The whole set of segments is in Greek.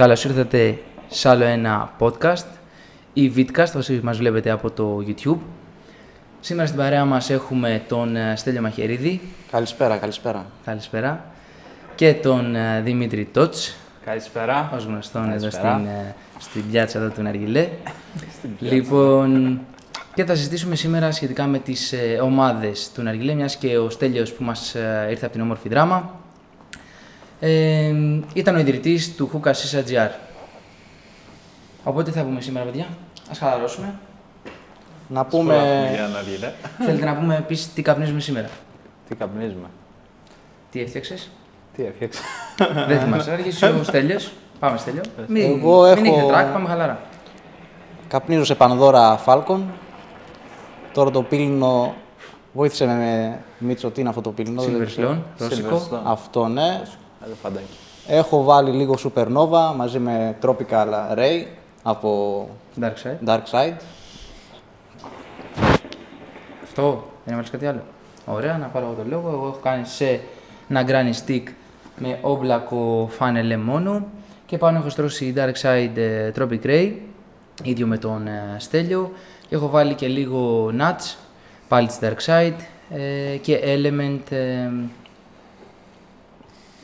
Καλώς ήρθατε σε άλλο ένα podcast ή vidcast όσοι μας βλέπετε από το YouTube. Σήμερα στην παρέα μας έχουμε τον ε, Στέλιο Μαχαιρίδη. Καλησπέρα, καλησπέρα. Καλησπέρα. Και τον ε, Δημήτρη Τότς, Καλησπέρα. ως γνωστόν εδώ Καλησπέρα. στην, ε, στην πιάτσα εδώ του Ναργιλέ. λοιπόν, και θα συζητήσουμε σήμερα σχετικά με τις ε, ομάδες του Ναργιλέ, μιας και ο Στέλιος που μας ε, ήρθε από την όμορφη δράμα ε, ήταν ο ιδρυτής του Hookah Shisha GR. Οπότε τι θα πούμε σήμερα, παιδιά. Ας χαλαρώσουμε. Να Σπρώχνουμε πούμε. για να βγει, ναι. Θέλετε να πούμε επίσης τι καπνίζουμε σήμερα; Τι καπνίζουμε. Τι έφτιαξες; Τι έφτιαξα. Δεν θυμάσαι. Άρχισε ο Στέλιος. Πάμε, Στέλιο. Μην, Εγώ μην έχω- έχετε τρακ, πάμε χαλαρά. Καπνίζω σε πανδώρα Falcon. Τώρα το πύλινο. Βοήθησε με, με Μίτσο, τι είναι αυτό το πύλινο. δεν Silver ξέρω. Sloan, ρώσικο. Silverstone. Αυτό ναι. Ελεφαντάκι. Έχω βάλει λίγο Supernova μαζί με Tropical Ray από Dark Side. Dark Side. Αυτό, δεν έβαλες κάτι άλλο. Ωραία, να πάρω εγώ το λόγο. Εγώ έχω κάνει σε ένα granny stick με όμπλακο φάνελε μόνο και πάνω έχω στρώσει Dark Side ε, Tropic Ray, ίδιο με τον ε, Στέλιο. Έχω βάλει και λίγο nuts, πάλι της Dark Side ε, και Element, ε,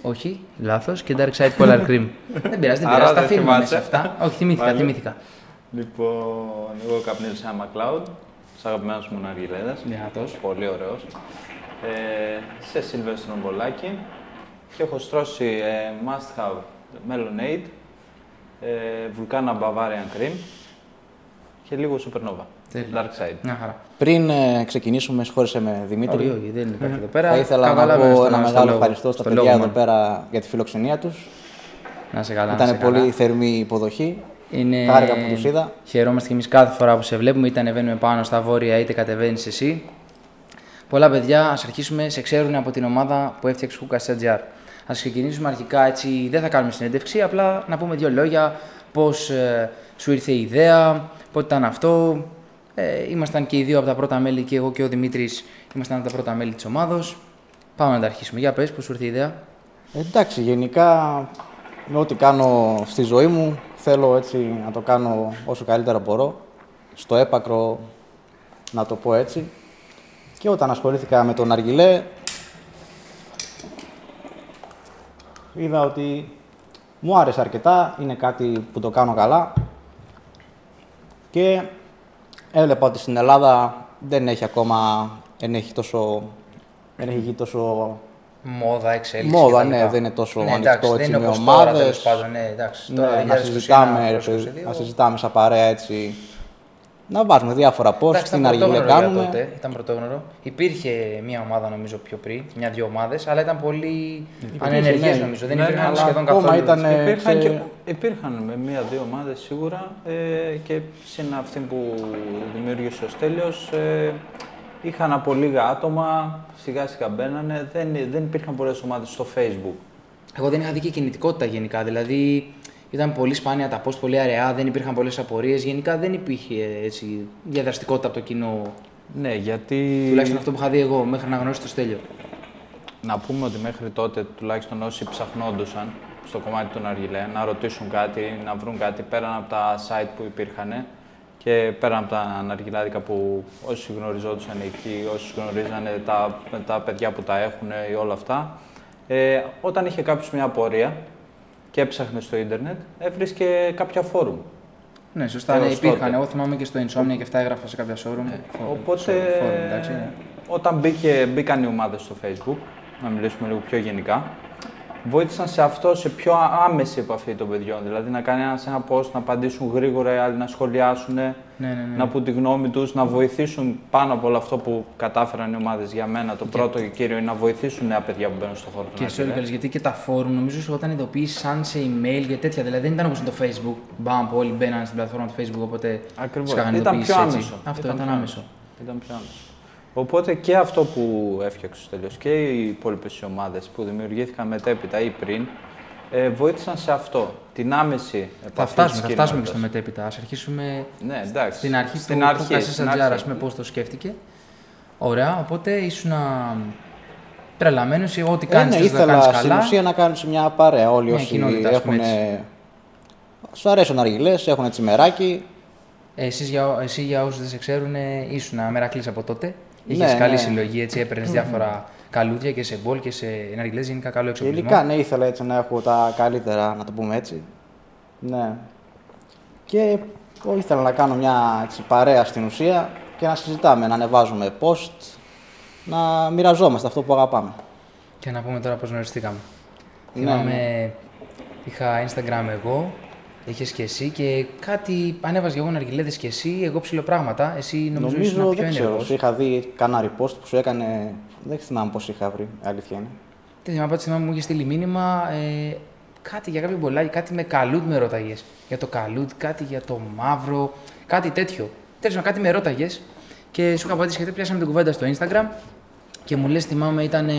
όχι, λάθος, και Dark Side Polar Cream. δεν πειράζει, δεν Άρα πειράζει, τα δεν αφήνουμε θυμάσαι. μέσα αυτά. όχι, θυμήθηκα, Πάλι. θυμήθηκα. Λοιπόν, εγώ καπνίζω σε ένα McLeod. Σαν αγαπημένος μου ναργιλέδας. Δυνατός. Πολύ ωραίος. Ε, σε Silverstone μπολάκι. Και έχω στρώσει ε, Must Have Melonade, ε, Vulcana Bavarian Cream και λίγο Supernova. Τέλεια. Dark Side. Μια χαρά. Πριν ε, ξεκινήσουμε, συγχώρεσε με Δημήτρη. Όχι, όχι, δεν υπάρχει εδώ πέρα. Θα ήθελα να Καταλάβαινε πω στο- ένα στο μεγάλο λόγο. ευχαριστώ στα Στο παιδιά λόγο εδώ μόνο. πέρα για τη φιλοξενία τους. Να σε καλά. να Ήταν σε πολύ καλά. θερμή η υποδοχή. Είναι... Χάρηκα που τους είδα. Χαιρόμαστε κι εμείς κάθε φορά που σε βλέπουμε, είτε ανεβαίνουμε πάνω στα βόρεια, είτε κατεβαίνεις εσύ. Πολλά παιδιά, ας αρχίσουμε, σε ξέρουν από την ομάδα που έφτιαξε Hookah SGR. Α ξεκινήσουμε αρχικά έτσι, δεν θα κάνουμε συνέντευξη, απλά να πούμε δύο λόγια πώς σου ήρθε η ιδέα, πότε ήταν αυτό. Ε, ήμασταν και οι δύο από τα πρώτα μέλη, και εγώ και ο Δημήτρης, ήμασταν από τα πρώτα μέλη της ομάδα. Πάμε να τα αρχίσουμε. Για πες, πώς σου ήρθε η ιδέα; Εντάξει, γενικά με ό,τι κάνω στη ζωή μου θέλω έτσι να το κάνω όσο καλύτερα μπορώ. Στο έπακρο, να το πω έτσι. Και όταν ασχολήθηκα με τον Αργιλέ, είδα ότι μου άρεσε αρκετά, είναι κάτι που το κάνω καλά. Και έβλεπα ότι στην Ελλάδα δεν έχει ακόμα, δεν έχει τόσο, δεν έχει γίνει τόσο Μόδα, εξέλιξη. Μόδα, κτλ. ναι, δεν είναι τόσο ναι, ανοιχτό εντάξει, έτσι δεν είναι με όπως τώρα, ομάδες. τέλος πάντων, ναι, εντάξει. Ναι, Τώρα, να 2021, συζητάμε, ρε 2022, παιδί, να συζητάμε σαν παρέα έτσι. Να βάζουμε διάφορα πώ, Εντάξει, τι ήταν αργιλέ πρωτόγνωρο για κάνουμε. τότε, ήταν πρωτόγνωρο. Υπήρχε μια ομάδα νομίζω πιο πριν, μια-δύο ομάδες, αλλά ήταν πολύ ανενεργές ναι. νομίζω. Δεν Ναι, υπήρχαν αλλά σχεδόν ακόμα καθόλου. ήταν- Ε, Υπήρχαν, σε- και, υπήρχαν με μία-δύο ομάδες σίγουρα ε, και συν αυτή που δημιούργησε ο Στέλιος ε, είχαν από λίγα άτομα, σιγά σιγά μπαίνανε, δεν, δεν υπήρχαν πολλές ομάδες στο facebook. Εγώ δεν είχα δει και κινητικότητα γενικά. Δηλαδή ήταν πολύ σπάνια τα post, πολύ αραιά, δεν υπήρχαν πολλές απορίες. Γενικά δεν υπήρχε έτσι, διαδραστικότητα από το κοινό. Ναι, γιατί Τουλάχιστον αυτό που είχα δει εγώ μέχρι να γνωρίσω το Στέλιο. να πούμε ότι μέχρι τότε τουλάχιστον όσοι ψαχνόντουσαν στο κομμάτι των αργιλέ να ρωτήσουν κάτι, να βρουν κάτι πέραν από τα site που υπήρχαν και πέραν από τα αναργιλάδικα που όσοι γνωριζόντουσαν εκεί, όσοι γνωρίζανε τα, τα παιδιά που τα έχουν ή όλα αυτά, ε, όταν είχε κάποιος μια απορία και έψαχνε στο ίντερνετ, έβρισκε κάποια φόρουμ. Ναι, σωστά, Έως ναι, υπήρχαν. τότε. Εγώ θυμάμαι και στο Insomnia και αυτά έγραφα σε κάποια showroom. Forum, Οπότε, forum, εντάξει, ναι. όταν μπήκε, μπήκαν οι ομάδες στο Facebook, να μιλήσουμε λίγο πιο γενικά, βοήθησαν σε αυτό σε πιο άμεση επαφή των παιδιών. Δηλαδή να κάνει ένα ένα post, να απαντήσουν γρήγορα, οι άλλοι να σχολιάσουν, Ναι, ναι, ναι. να πούν τη γνώμη τους, να βοηθήσουν πάνω από όλο αυτό που κατάφεραν οι ομάδες για μένα. Το πρώτο και κύριο είναι να βοηθήσουν νέα παιδιά που μπαίνουν στον χώρο του Και σε Ναγκελέ. όλες, γιατί και τα φόρουμ νομίζω όταν ειδοποίησαν σαν σε email και τέτοια. Δηλαδή δεν ήταν όπως το Facebook. Μπαμ, που όλοι μπαίναν στην πλατφόρμα του Facebook, οπότε Ακριβώς. σκάγαν Ήταν ειδοποιήσεις πιο έτσι. άμεσο. Αυτό ήταν, πιο άμεσο. Ήταν πιο άμεσο. Οπότε και αυτό που έφτιαξε ο Στέλιος και οι υπόλοιπες ομάδες που δημιουργήθηκαν μετέπειτα ή πριν ε, βοήθησαν σε αυτό. Την άμεση επαφή Θα φτάσουμε, της θα φτάσουμε και κοινότητας. στο μετέπειτα. Α αρχίσουμε Ναι, εντάξει. στην αρχή στην του αρχή, Κούκα στην Σατζάρα, αρχή. με πώς το σκέφτηκε. Ωραία, οπότε ήσουν τρελαμένος ή ό,τι Ε, κάνεις ναι, να ήθελα κάνεις στην καλά. ουσία να κάνουμε μια παρέα όλοι Μια όσοι κοινότητα, ας πούμε, έχουν έτσι. Σου αρέσουν αργυλές, έχουν τσιμεράκι. Εσείς για, εσύ για όσους δεν σε ξέρουν, ε, ήσουν μερακλής από τότε. Είχες Ναι, καλή ναι. συλλογή, έτσι, έπαιρνες διάφορα καλούδια και σε μπολ και σε εναργυλές, γενικά καλό εξοπλισμό. Γενικά, ναι, ήθελα έτσι να έχω τα καλύτερα, να το πούμε έτσι. Ναι. Και εγώ ήθελα να κάνω μια έτσι, παρέα στην ουσία και να συζητάμε, να ανεβάζουμε post, να μοιραζόμαστε αυτό που αγαπάμε. Και να πούμε τώρα πώς γνωριστήκαμε. Ναι, Θυμάμαι, είχα Instagram εγώ, είχες και εσύ και κάτι ανέβαζε και εγώ ναργιλέδες και εσύ, εγώ ψηλοπράγματα. Εσύ νομίζω, ήσουν Νομίζω, πιο δεν ξέρω, ενεργός; σου είχα δει κάνα repost που σου έκανε, δεν θυμάμαι πώς είχα βρει, η αλήθεια είναι. Δεν θυμάμαι, πάντως θυμάμαι μου είχες στείλει μήνυμα ε, κάτι για κάποιο μπολάκι, κάτι με καλούτ με ρώταγες. Για το καλούτ, κάτι για το μαύρο, κάτι τέτοιο. Τέλος πάντων, κάτι με ρώταγες και σου είχα απαντήσει γιατί πιάσαμε την κουβέντα στο Instagram και μου λες, θυμάμαι, ήταν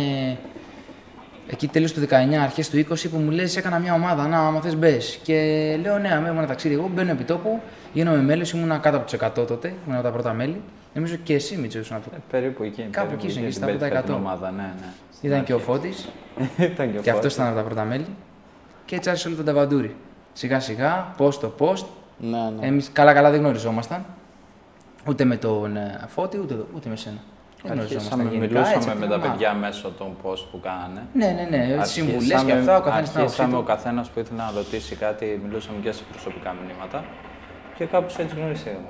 εκεί τέλος του 19, αρχές του 20 που μου λες: Έκανα μια ομάδα. Να, άμα θες μπες. Και λέω: Ναι, αμέ, ήμουν ταξίδι. Εγώ μπαίνω επί τόπου, γίνομαι μέλος, ήμουν κάτω από τους 100 τότε, ήμουν από τα πρώτα μέλη. Νομίζω και εσύ, Μίτσο, ήσουν από Ε, περίπου εκεί. Κάπου περίπου εκεί ήσουν, στην στα από τα πέτυχα την 100. ομάδα, ναι, ναι. Στην Ήταν και ο αρχή. Φώτης. ήταν και ο Και αυτός Φώτης. ήταν από τα πρώτα μέλη. Και έτσι άρχισε όλο το ταβαντούρι. Σιγά σιγά, post το post. Ναι, ναι. Εμείς καλά-καλά δεν γνωριζόμασταν. Ούτε με τον ε, Φώτη, ούτε, ούτε με σένα. Δεν γνωριζόμασταν Αρχίσαμε, γενικά. μιλούσαμε έτσι, με από τα την ομάδα. παιδιά μέσω των post που κάνανε. Ναι, ναι, ναι. Συμβουλές και Αρχίσαμε- αυτά. Ο καθένας την άποψή Αρχίσαμε ο του. καθένας που ήθελε να ρωτήσει κάτι, μιλούσαμε και σε προσωπικά μηνύματα και κάπως έτσι γνωριστήκαμε.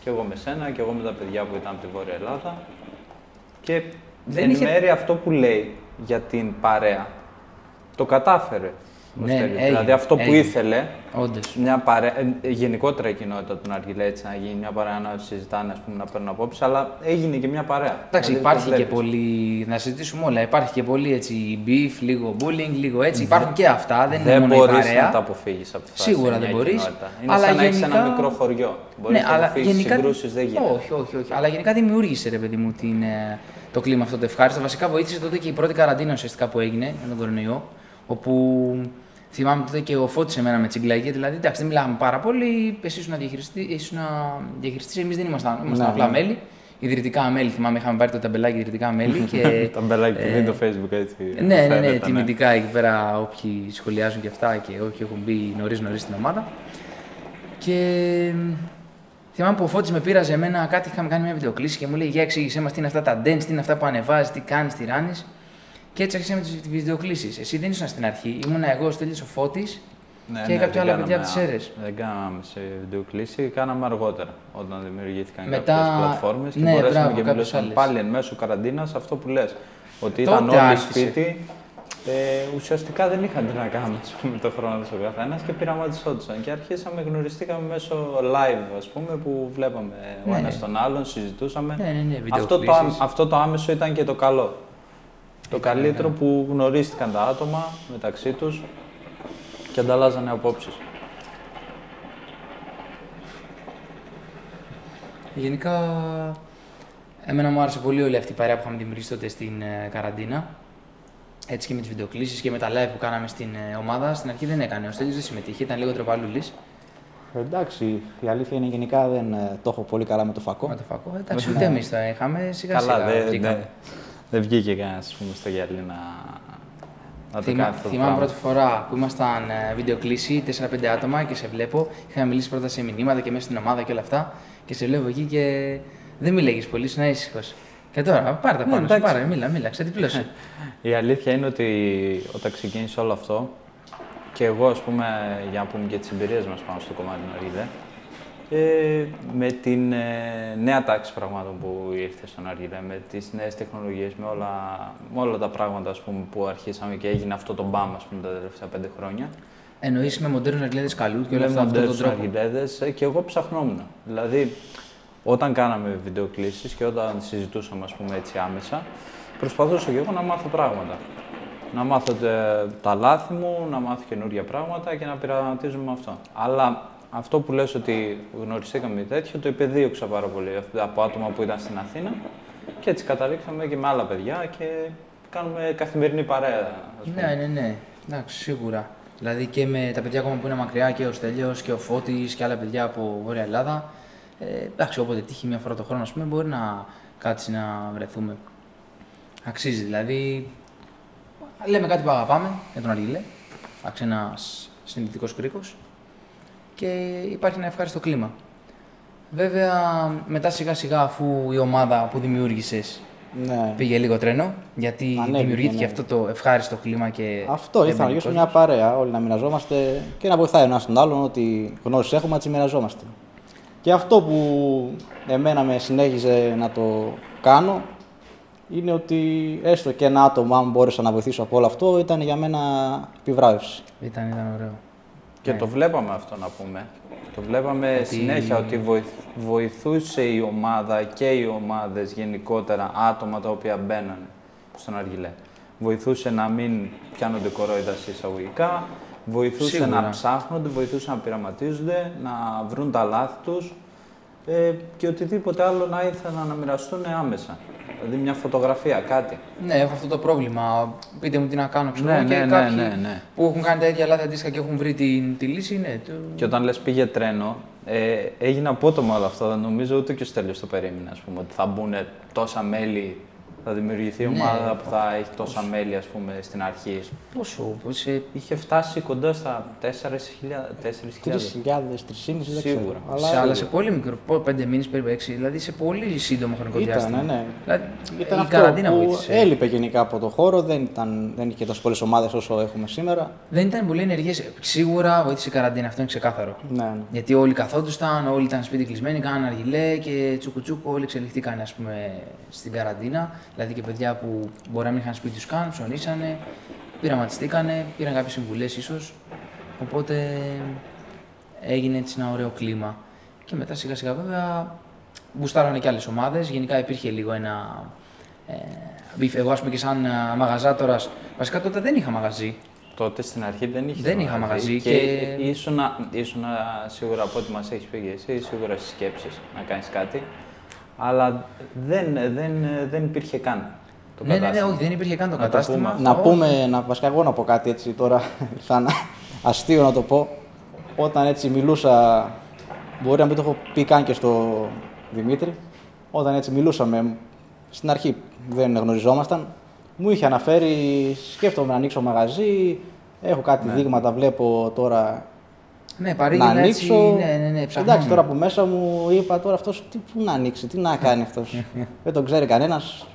Και εγώ με σένα και εγώ με τα παιδιά που ήταν από τη Βόρεια Ελλάδα. Και Δεν εν είχε- μέρει αυτό που λέει για την παρέα το κατάφερε. Ο Ναι, Στέλιος. έγινε, δηλαδή αυτό που έγινε. ήθελε, Όντως. μια παρέα, ε, γενικότερα η κοινότητα του Ναργιλέ έτσι να γίνει μια παρέα να συζητάνε, ας πούμε, να παίρνουν απόψεις, αλλά έγινε και μια παρέα. Εντάξει, Δηλαδή, το υπάρχει και βλέπεις. πολύ. Να συζητήσουμε όλα. Υπάρχει και πολύ έτσι beef, λίγο bullying, λίγο έτσι. Υπάρχουν και αυτά. Δεν, είναι Δεν μόνο η μπορείς παρέα. να τα αποφύγεις από τη φάση. Σίγουρα σε δεν μια μπορείς, κοινότητα. Είναι αλλά σαν να έχεις ένα γενικά- μικρό χωριό. Μπορείς ναι, να αλλά αποφύγεις γενικά. συγκρούσεις, δεν γίνεται. Όχι, όχι, όχι. Αλλά γενικά δημιούργησε, ρε παιδί μου, την, ε, το κλίμα αυτό το ευχάριστο. Βασικά βοήθησε τότε και η πρώτη καραντίνα ουσιαστικά που έγινε με τον κορονοϊό. Όπου θυμάμαι τότε και ο Φώτης εμένα με τσιγκλαγία. Δηλαδή, εντάξει, δεν μιλάμε πάρα πολύ. Εσύ ήσουν διαχειριστή, εμείς δεν ήμασταν. Ήμασταν Ναι, απλά ναι. μέλη. Ιδρυτικά μέλη, θυμάμαι, είχαμε πάρει το ταμπελάκι ιδρυτικά μέλη. και, Τα μπελάκι που ε, δίνει το facebook έτσι. ναι, ναι, ναι, φαίνεται, τιμητικά εκεί πέρα όποιοι σχολιάζουν και αυτά και όποιοι έχουν μπει νωρίς νωρίς στην ομάδα. Και μ, θυμάμαι που ο Φώτης με πήραζε εμένα κάτι, είχαμε κάνει μια βιντεοκλήση και μου λέει: Για εξήγησέ μας τι είναι αυτά τα dance, τι είναι αυτά που ανεβάζεις, τι κάνεις, τι ράνεις. Και έτσι άρχισαμε τις βιντεοκλήσεις. Εσύ δεν ήσουν στην αρχή, ήμουνα εγώ, ο Στέλιος ο Φώτης Ναι, και ναι, κάποια δεν άλλα παιδιά από κάναμε- τι αίρε. Δεν κάναμε σε βιντεοκλήση, κάναμε αργότερα όταν δημιουργήθηκαν Μετά- κάποιες πλατφόρμες και ναι, μπορέσαμε μπράβο, και κάποιες μιλούσαμε άλλες. πάλι εν μέσω καραντίνας αυτό που λες. Ότι Τότε ήταν όλοι άρχισε. σπίτι, ε, ουσιαστικά δεν είχαν τι να κάνουν ας πούμε, το χρόνο τους ο καθένας και πειραματισόντουσαν. Και αρχίσαμε, γνωριστήκαμε μέσω live, ας πούμε, που βλέπαμε ο Ναι. ένας τον άλλον, συζητούσαμε. Ναι, ναι, ναι, αυτό, το, βιντεοκλήσεις. αυτό το άμεσο ήταν και το καλό. Το Ήταν, καλύτερο ναι. που γνωρίστηκαν τα άτομα μεταξύ τους και ανταλλάζανε απόψεις. Γενικά, εμένα μου άρεσε πολύ όλη αυτή η παρέα που είχαμε δημιουργήσει τότε στην ε, καραντίνα. Έτσι και με τις βιντεοκλήσεις και με τα live που κάναμε στην ε, ομάδα. Στην αρχή δεν έκανε. Ο Στέλιος δεν συμμετείχε, ήταν λίγο τροπαλούλη. Εντάξει, η αλήθεια είναι γενικά δεν ε, το έχω πολύ καλά με το φακό. Με το φακό. Εντάξει, ούτε εμείς τα είχαμε. Σιγά Καλά, σιγά δεν βγήκαμε. δε, δεν βγήκε κανένα στο γυαλί να, να το Θυμά- κάνει αυτό το θυμάμαι πράγμα. πρώτη φορά που ήμασταν ε, βιντεοκλήση, 4-5 άτομα και σε βλέπω. Είχαμε μιλήσει πρώτα σε μηνύματα και μέσα στην ομάδα και όλα αυτά. Και σε βλέπω εκεί και δεν μιλάγει πολύ, ήσουν ήσυχος. Και τώρα, πάρε τα Ναι, πάνω σου, εντάξει. πάρε, μίλα, μίλα, ξετυπλώσου. Η αλήθεια είναι ότι όταν ξεκίνησε όλο αυτό και εγώ, ας πούμε, για να πούμε και τις εμπειρίες μας πάνω στο κομμάτι του Αργιλέ, ε, με την ε, νέα τάξη πραγμάτων που ήρθε στον Αργιλέ, με τις νέες τεχνολογίες, με όλα, με όλα τα πράγματα ας πούμε, που αρχίσαμε και έγινε αυτό το μπαμ ας πούμε, τα τελευταία πέντε χρόνια. Εννοείς με μοντέρνους αγγλίδε καλούς και όλα αυτά Λέμε αυτόν τον τους τρόπο; Αργιλέδες, ε, και εγώ ψαχνόμουν. Δηλαδή, όταν κάναμε βιντεοκλήσεις και όταν συζητούσαμε ας πούμε, έτσι άμεσα, προσπαθούσα και εγώ να μάθω πράγματα. Να μάθω τε- τα λάθη μου, να μάθω καινούργια πράγματα και να πειραματίζομαι με αυτό. Αλλά αυτό που λες ότι γνωριστήκαμε τέτοιο, το επεδίωξα πάρα πολύ από άτομα που ήταν στην Αθήνα και έτσι καταλήξαμε και με άλλα παιδιά και κάνουμε καθημερινή παρέα. ας πούμε. Ναι, ναι, ναι. Εντάξει, σίγουρα. Δηλαδή και με τα παιδιά ακόμα που είναι μακριά και ο Στέλιος και ο Φώτης και άλλα παιδιά από Βόρεια Ελλάδα. Ε, εντάξει, όποτε τύχει μια φορά το χρόνο, ας πούμε, μπορεί να κάτσει να βρεθούμε. Αξίζει δηλαδή. Λέμε κάτι που αγαπάμε για τον Αργιλέ. Εντάξει, ένα συνειδητικό κρίκος. Και υπάρχει ένα ευχάριστο κλίμα. Βέβαια, μετά σιγά σιγά αφού η ομάδα που δημιούργησες Ναι. πήγε λίγο τρένο, γιατί Ανέβηκε, δημιουργήθηκε ναι. αυτό το ευχάριστο κλίμα και. Αυτό ήθελα να έμπαινε γυρίσουμε κόσμος. μια παρέα, όλοι να μοιραζόμαστε και να βοηθάει ο ένας τον άλλον ότι γνώσεις έχουμε, να τι μοιραζόμαστε. Και αυτό που εμένα με συνέχιζε να το κάνω είναι ότι έστω και ένα άτομο, αν μπόρεσα να βοηθήσω από όλο αυτό, ήταν για μένα επιβράβευση. Ήταν, ήταν ωραίο. Και Ναι. το βλέπαμε αυτό να πούμε. Το βλέπαμε Ότι- συνέχεια ότι βοηθ- βοηθούσε η ομάδα και οι ομάδες γενικότερα άτομα τα οποία μπαίνανε στον Αργιλέ. Βοηθούσε να μην πιάνονται κορόιδα σε εισαγωγικά, βοηθούσε Σίγουρα. να ψάχνονται, βοηθούσε να πειραματίζονται, να βρουν τα λάθη τους ε, και οτιδήποτε άλλο να ήθελαν να μοιραστούν άμεσα. Δηλαδή μια φωτογραφία, κάτι. Ναι, έχω αυτό το πρόβλημα. Πείτε μου τι να κάνω, ξέρω Ναι, εγώ, και ναι, ναι, κάποιοι ναι, ναι. που έχουν κάνει τα ίδια λάθη αντίστοιχα και έχουν βρει την, τη λύση, ναι. Το... Και όταν λες πήγε τρένο, ε, έγινε απότομα όλο αυτό. Δεν νομίζω ούτε και ο Στέλιος το περίμενε, ας πούμε, ότι θα μπουν τόσα μέλη, θα δημιουργηθεί Ναι. ομάδα που θα έχει τόσα μέλη, ας πούμε, στην αρχή. Πόσο, πώς, ε, Είχε φτάσει κοντά στα 4.000. 3.000, 3.500 δεν Σίγουρα. ξέρω. σε, αλλά σε πολύ μικρό, πο- πέντε μήνες περίπου έξι, δηλαδή σε πολύ σύντομο χρονικό διάστημα. Ήταν, ναι. Δηλαδή, Ήταν η αυτό καραντίνα που βοήθησε. έλειπε γενικά από το χώρο, δεν, ήταν, δεν είχε τόσο πολλές ομάδες όσο έχουμε σήμερα. Δεν ήταν πολύ ενεργές. Σίγουρα βοήθησε η καραντίνα, αυτό είναι ξεκάθαρο. Ναι, ναι. Γιατί όλοι καθόντουσαν, όλοι ήταν σπίτι κλεισμένοι, κάναν αργιλέ και τσουκουτσούκου, όλοι εξελιχθήκαν ας πούμε, στην καραντίνα. Δηλαδή και παιδιά που μπορεί να μην είχαν σπίτι τους καν, ψωνίσανε, πειραματιστήκανε, πήραν κάποιες συμβουλές ίσως. Οπότε έγινε έτσι ένα ωραίο κλίμα. Και μετά σιγά σιγά βέβαια μπουστάρανε και άλλες ομάδες. Γενικά υπήρχε λίγο ένα. Ε, beef. εγώ, ας πούμε, και σαν ε, μαγαζάτορας, βασικά τότε δεν είχα μαγαζί. Τότε στην αρχή δεν είχε Δεν είχα μαγαζί και, και- ήσουνα, ήσουνα σίγουρα από ό,τι μας έχεις πει και εσύ, σίγουρα στις σκέψεις να κάνεις κάτι. Αλλά δεν, δεν, δεν υπήρχε καν το ναι, ναι, ναι, κατάστημα. όχι, δεν υπήρχε καν το Να το κατάστημα. πούμε. Να Όχι. πούμε, να, βασικά εγώ να πω κάτι έτσι τώρα, σαν αστείο να το πω. Όταν έτσι μιλούσα, μπορεί να μην το έχω πει καν και στο Δημήτρη, όταν έτσι μιλούσαμε, στην αρχή δεν γνωριζόμασταν, μου είχε αναφέρει, σκέφτομαι να ανοίξω μαγαζί, έχω κάτι δείγματα, βλέπω τώρα Ναι, να παρήγγειλα ανοίξω. έτσι, ναι, ναι, ναι, ψαχνόμουν. Εντάξει, τώρα από μέσα μου είπα τώρα αυτός τι, πού να ανοίξει, τι να κάνει αυτός; δεν τον ξέρει κανένας,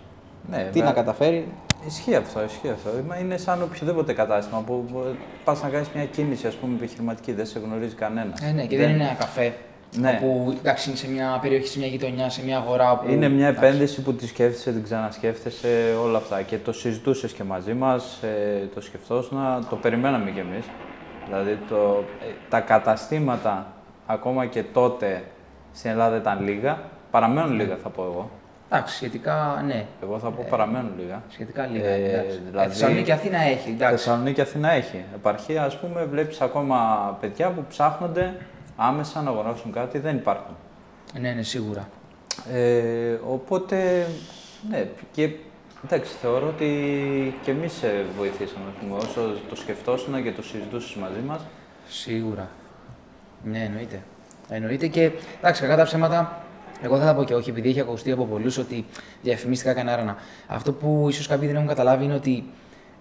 Ναι, τι βα- να καταφέρει. Ισχύει αυτό, ισχύει αυτό. Μα Είναι σαν οποιοδήποτε κατάστημα που πας να κάνεις μια κίνηση, ας πούμε, επιχειρηματική, δεν σε γνωρίζει κανένας. Ε, ναι, και δεν είναι ένα καφέ. Ναι. Όπου εντάξει, είναι σε μια περιοχή, σε μια γειτονιά, σε μια αγορά. Που, Είναι μια εντάξει, επένδυση που τη σκέφτεσαι, την ξανασκέφτεσαι, όλα αυτά. Και το συζητούσες και μαζί μας, το σκεφτόσουν, το περιμέναμε κι εμείς. Δηλαδή το, ε, τα καταστήματα ακόμα και τότε στην Ελλάδα ήταν λίγα. Παραμένουν λίγα, θα πω εγώ. Εντάξει, σχετικά ναι. Εγώ θα πω παραμένουν λίγα. Σχετικά λίγα. Ε, εντάξει. δηλαδή- Ε, Θεσσαλονίκη Αθήνα έχει. Εντάξει. Θεσσαλονίκη Αθήνα έχει. Επαρχία, ας πούμε, βλέπεις ακόμα παιδιά που ψάχνονται άμεσα να αγοράσουν κάτι, δεν υπάρχουν. Ναι, ναι, σίγουρα. Ε, οπότε, ναι, και εντάξει, θεωρώ ότι και εμείς σε βοηθήσαμε, ας πούμε, όσο το σκεφτόσουν και το συζητούσες μαζί μας. Σίγουρα. Ναι, εννοείται. Εννοείται και εντάξει, κακά τα ψέματα. Εγώ δεν θα πω και όχι, επειδή έχει ακουστεί από πολλούς ότι διαφημίστηκα κανένα. Αυτό που ίσως κάποιοι δεν έχουν καταλάβει είναι ότι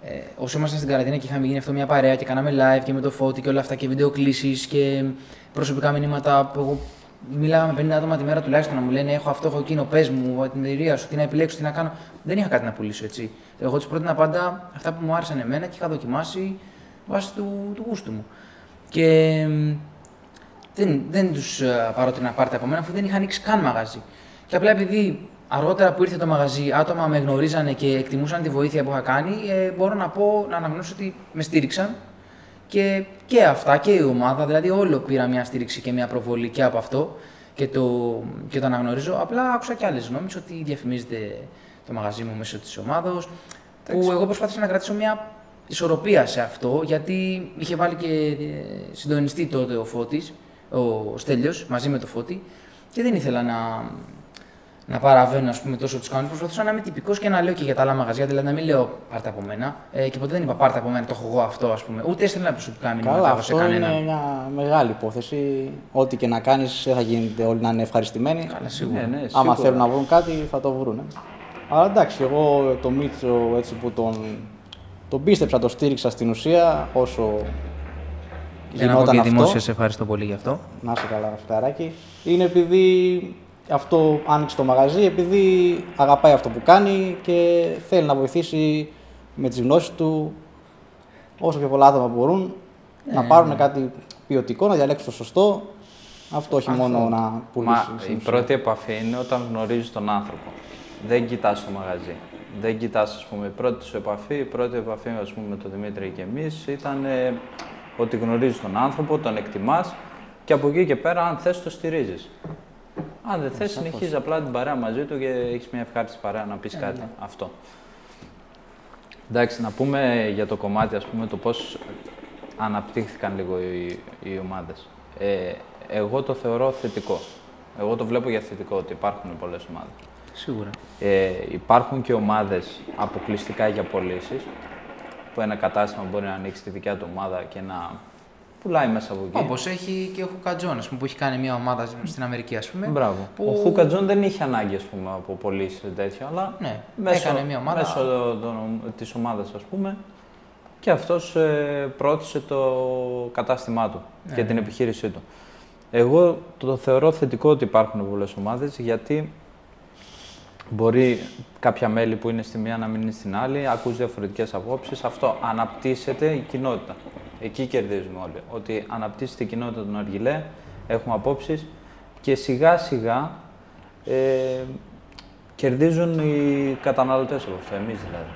ε, όσο ήμασταν στην καραντίνα και είχαμε γίνει αυτό μια παρέα και κάναμε live και με το φώτι και όλα αυτά και βίντεο κλήσει και προσωπικά μηνύματα που εγώ μιλάγα με 50 άτομα τη μέρα τουλάχιστον να μου λένε: Έχω αυτό, έχω εκείνο, πες μου την εταιρεία σου, τι να επιλέξω, τι να κάνω. Δεν είχα κάτι να πουλήσω έτσι. Εγώ τους πρότεινα πάντα αυτά που μου άρεσαν εμένα και είχα δοκιμάσει βάσει του, του γούστου μου. Και μ, δεν, δεν τους παρότρινα να πάρετε από μένα αφού δεν είχα ανοίξει καν μαγαζί. Και απλά επειδή αργότερα που ήρθε το μαγαζί, άτομα με γνωρίζανε και εκτιμούσαν τη βοήθεια που είχα κάνει, ε, μπορώ να πω, να αναγνώσω ότι με στήριξαν. Και, και αυτά και η ομάδα, δηλαδή όλο πήρα μια στήριξη και μια προβολή και από αυτό και το, και το αναγνωρίζω. Απλά άκουσα και άλλες γνώμες ότι διαφημίζεται το μαγαζί μου μέσω της ομάδα. Που εγώ προσπάθησα να κρατήσω μια ισορροπία σε αυτό, γιατί είχε βάλει και ε, συντονιστή τότε ο Φώτης, ο Στέλιος, μαζί με το Φώτη, και δεν ήθελα να, να παραβαίνω ας πούμε, τόσο τους κανόνες. Προσπαθούσα να είμαι τυπικός και να λέω και για τα άλλα μαγαζιά, δηλαδή να μην λέω πάρτε από μένα. Ε, και ποτέ δεν είπα πάρτε από μένα, το έχω εγώ αυτό, ας πούμε. Ούτε έστελνα προσωπικά μηνύματα Καλά, εγώ σε αυτό κανέναν. είναι μια μεγάλη υπόθεση. Ό,τι και να κάνεις, δεν θα γίνεται όλοι να είναι ευχαριστημένοι. Καλά, σίγουρα. Ναι, ναι, Άμα σίγουρα. θέλουν να βρουν κάτι, θα το βρουν. Αλλά εντάξει, εγώ το Μίτσο έτσι που τον, τον πίστεψα, το στήριξα στην ουσία όσο Για να πω γινόταν και αυτό. δημόσια σε ευχαριστώ πολύ γι' αυτό. Να είσαι καλά, Ραφταράκη. Είναι επειδή αυτό άνοιξε το μαγαζί, επειδή αγαπάει αυτό που κάνει και θέλει να βοηθήσει με τις γνώσεις του όσο πιο πολλά άτομα μπορούν να Ναι, πάρουν κάτι ποιοτικό, να διαλέξουν το σωστό. Αυτό όχι Αυτό. μόνο να πουλήσει. Μα στην η ουσία. πρώτη επαφή είναι όταν γνωρίζεις τον άνθρωπο. Δεν κοιτάς το μαγαζί. Δεν κοιτάς, ας πούμε, η πρώτη σου επαφή, η πρώτη επαφή, ας πούμε, με τον Δημήτρη και εμείς ήταν ε, ότι γνωρίζεις τον άνθρωπο, τον εκτιμάς και από εκεί και πέρα, αν θες, το στηρίζεις. Αν δεν θες, συνεχίζεις απλά την παρέα μαζί του και έχεις μια ευχάριστη παρέα να πεις κάτι. Αυτό. Εντάξει, να πούμε για το κομμάτι, ας πούμε, το πώς αναπτύχθηκαν λίγο οι, οι ομάδες. Ε, εγώ το θεωρώ θετικό. Εγώ το βλέπω για θετικό, ότι υπάρχουν πολλές ομάδες. Σίγουρα. Ε, υπάρχουν και ομάδες αποκλειστικά για πωλήσεις, που ένα κατάστημα μπορεί να ανοίξει τη δικιά του ομάδα και να πουλάει μέσα από εκεί. Όπως έχει και ο Χουκατζόν, ας πούμε, που έχει κάνει μια ομάδα στην Αμερική, ας πούμε. Μπράβο. Που... Ο Χούκατζον δεν είχε ανάγκη ας πούμε, από πωλήσει και τέτοιο, αλλά Ναι, μέσω, έκανε μια ομάδα. μέσω των- της ομάδας ας πούμε και αυτός ε, πρόθεσε το κατάστημά του Ναι, και ναι. την επιχείρησή του. Εγώ το θεωρώ θετικό ότι υπάρχουν πολλές ομάδες γιατί μπορεί κάποια μέλη που είναι στη μία να μην είναι στην άλλη, ακούς διαφορετικές απόψεις, αυτό αναπτύσσεται η κοινότητα. Εκεί κερδίζουμε όλοι. Ότι αναπτύσσεται η κοινότητα των Αργιλέ, έχουμε απόψεις και σιγά σιγά ε, κερδίζουν οι καταναλωτές από αυτό, εμείς δηλαδή.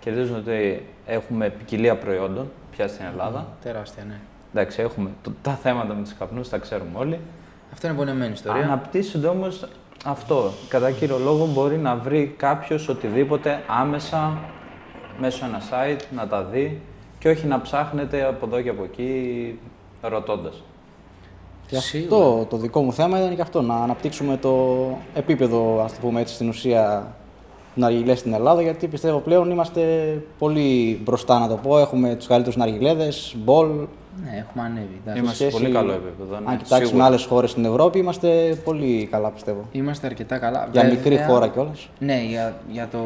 Κερδίζουν ότι έχουμε ποικιλία προϊόντων πια στην Ελλάδα. Τεράστια, ναι. Εντάξει, έχουμε το- τα θέματα με τους καπνούς, τα ξέρουμε όλοι. Αυτό είναι πονεμένη ιστορία. Αναπτύσσονται όμως αυτό. Κατά κύριο λόγο μπορεί να βρει κάποιος οτιδήποτε άμεσα μέσω ένα site, να τα δει και όχι να ψάχνετε από εδώ και από εκεί ρωτώντας. Και Σίγουρα. αυτό το δικό μου θέμα ήταν και αυτό, να αναπτύξουμε το επίπεδο, ας το πούμε έτσι, στην ουσία ναργιλές στην Ελλάδα, γιατί πιστεύω πλέον είμαστε πολύ μπροστά, να το πω. Έχουμε τους καλύτερους ναργιλέδες, μπολ. Ναι, έχουμε ανέβει. εντάξει. Είμαστε σε σχέση- πολύ καλό επίπεδο. Ναι, Αν κοιτάξουμε σίγουρα. άλλες χώρες στην Ευρώπη, είμαστε πολύ καλά, πιστεύω. Είμαστε αρκετά καλά. Για Βέβαια, μικρή χώρα κιόλας. Ναι, για, για, το,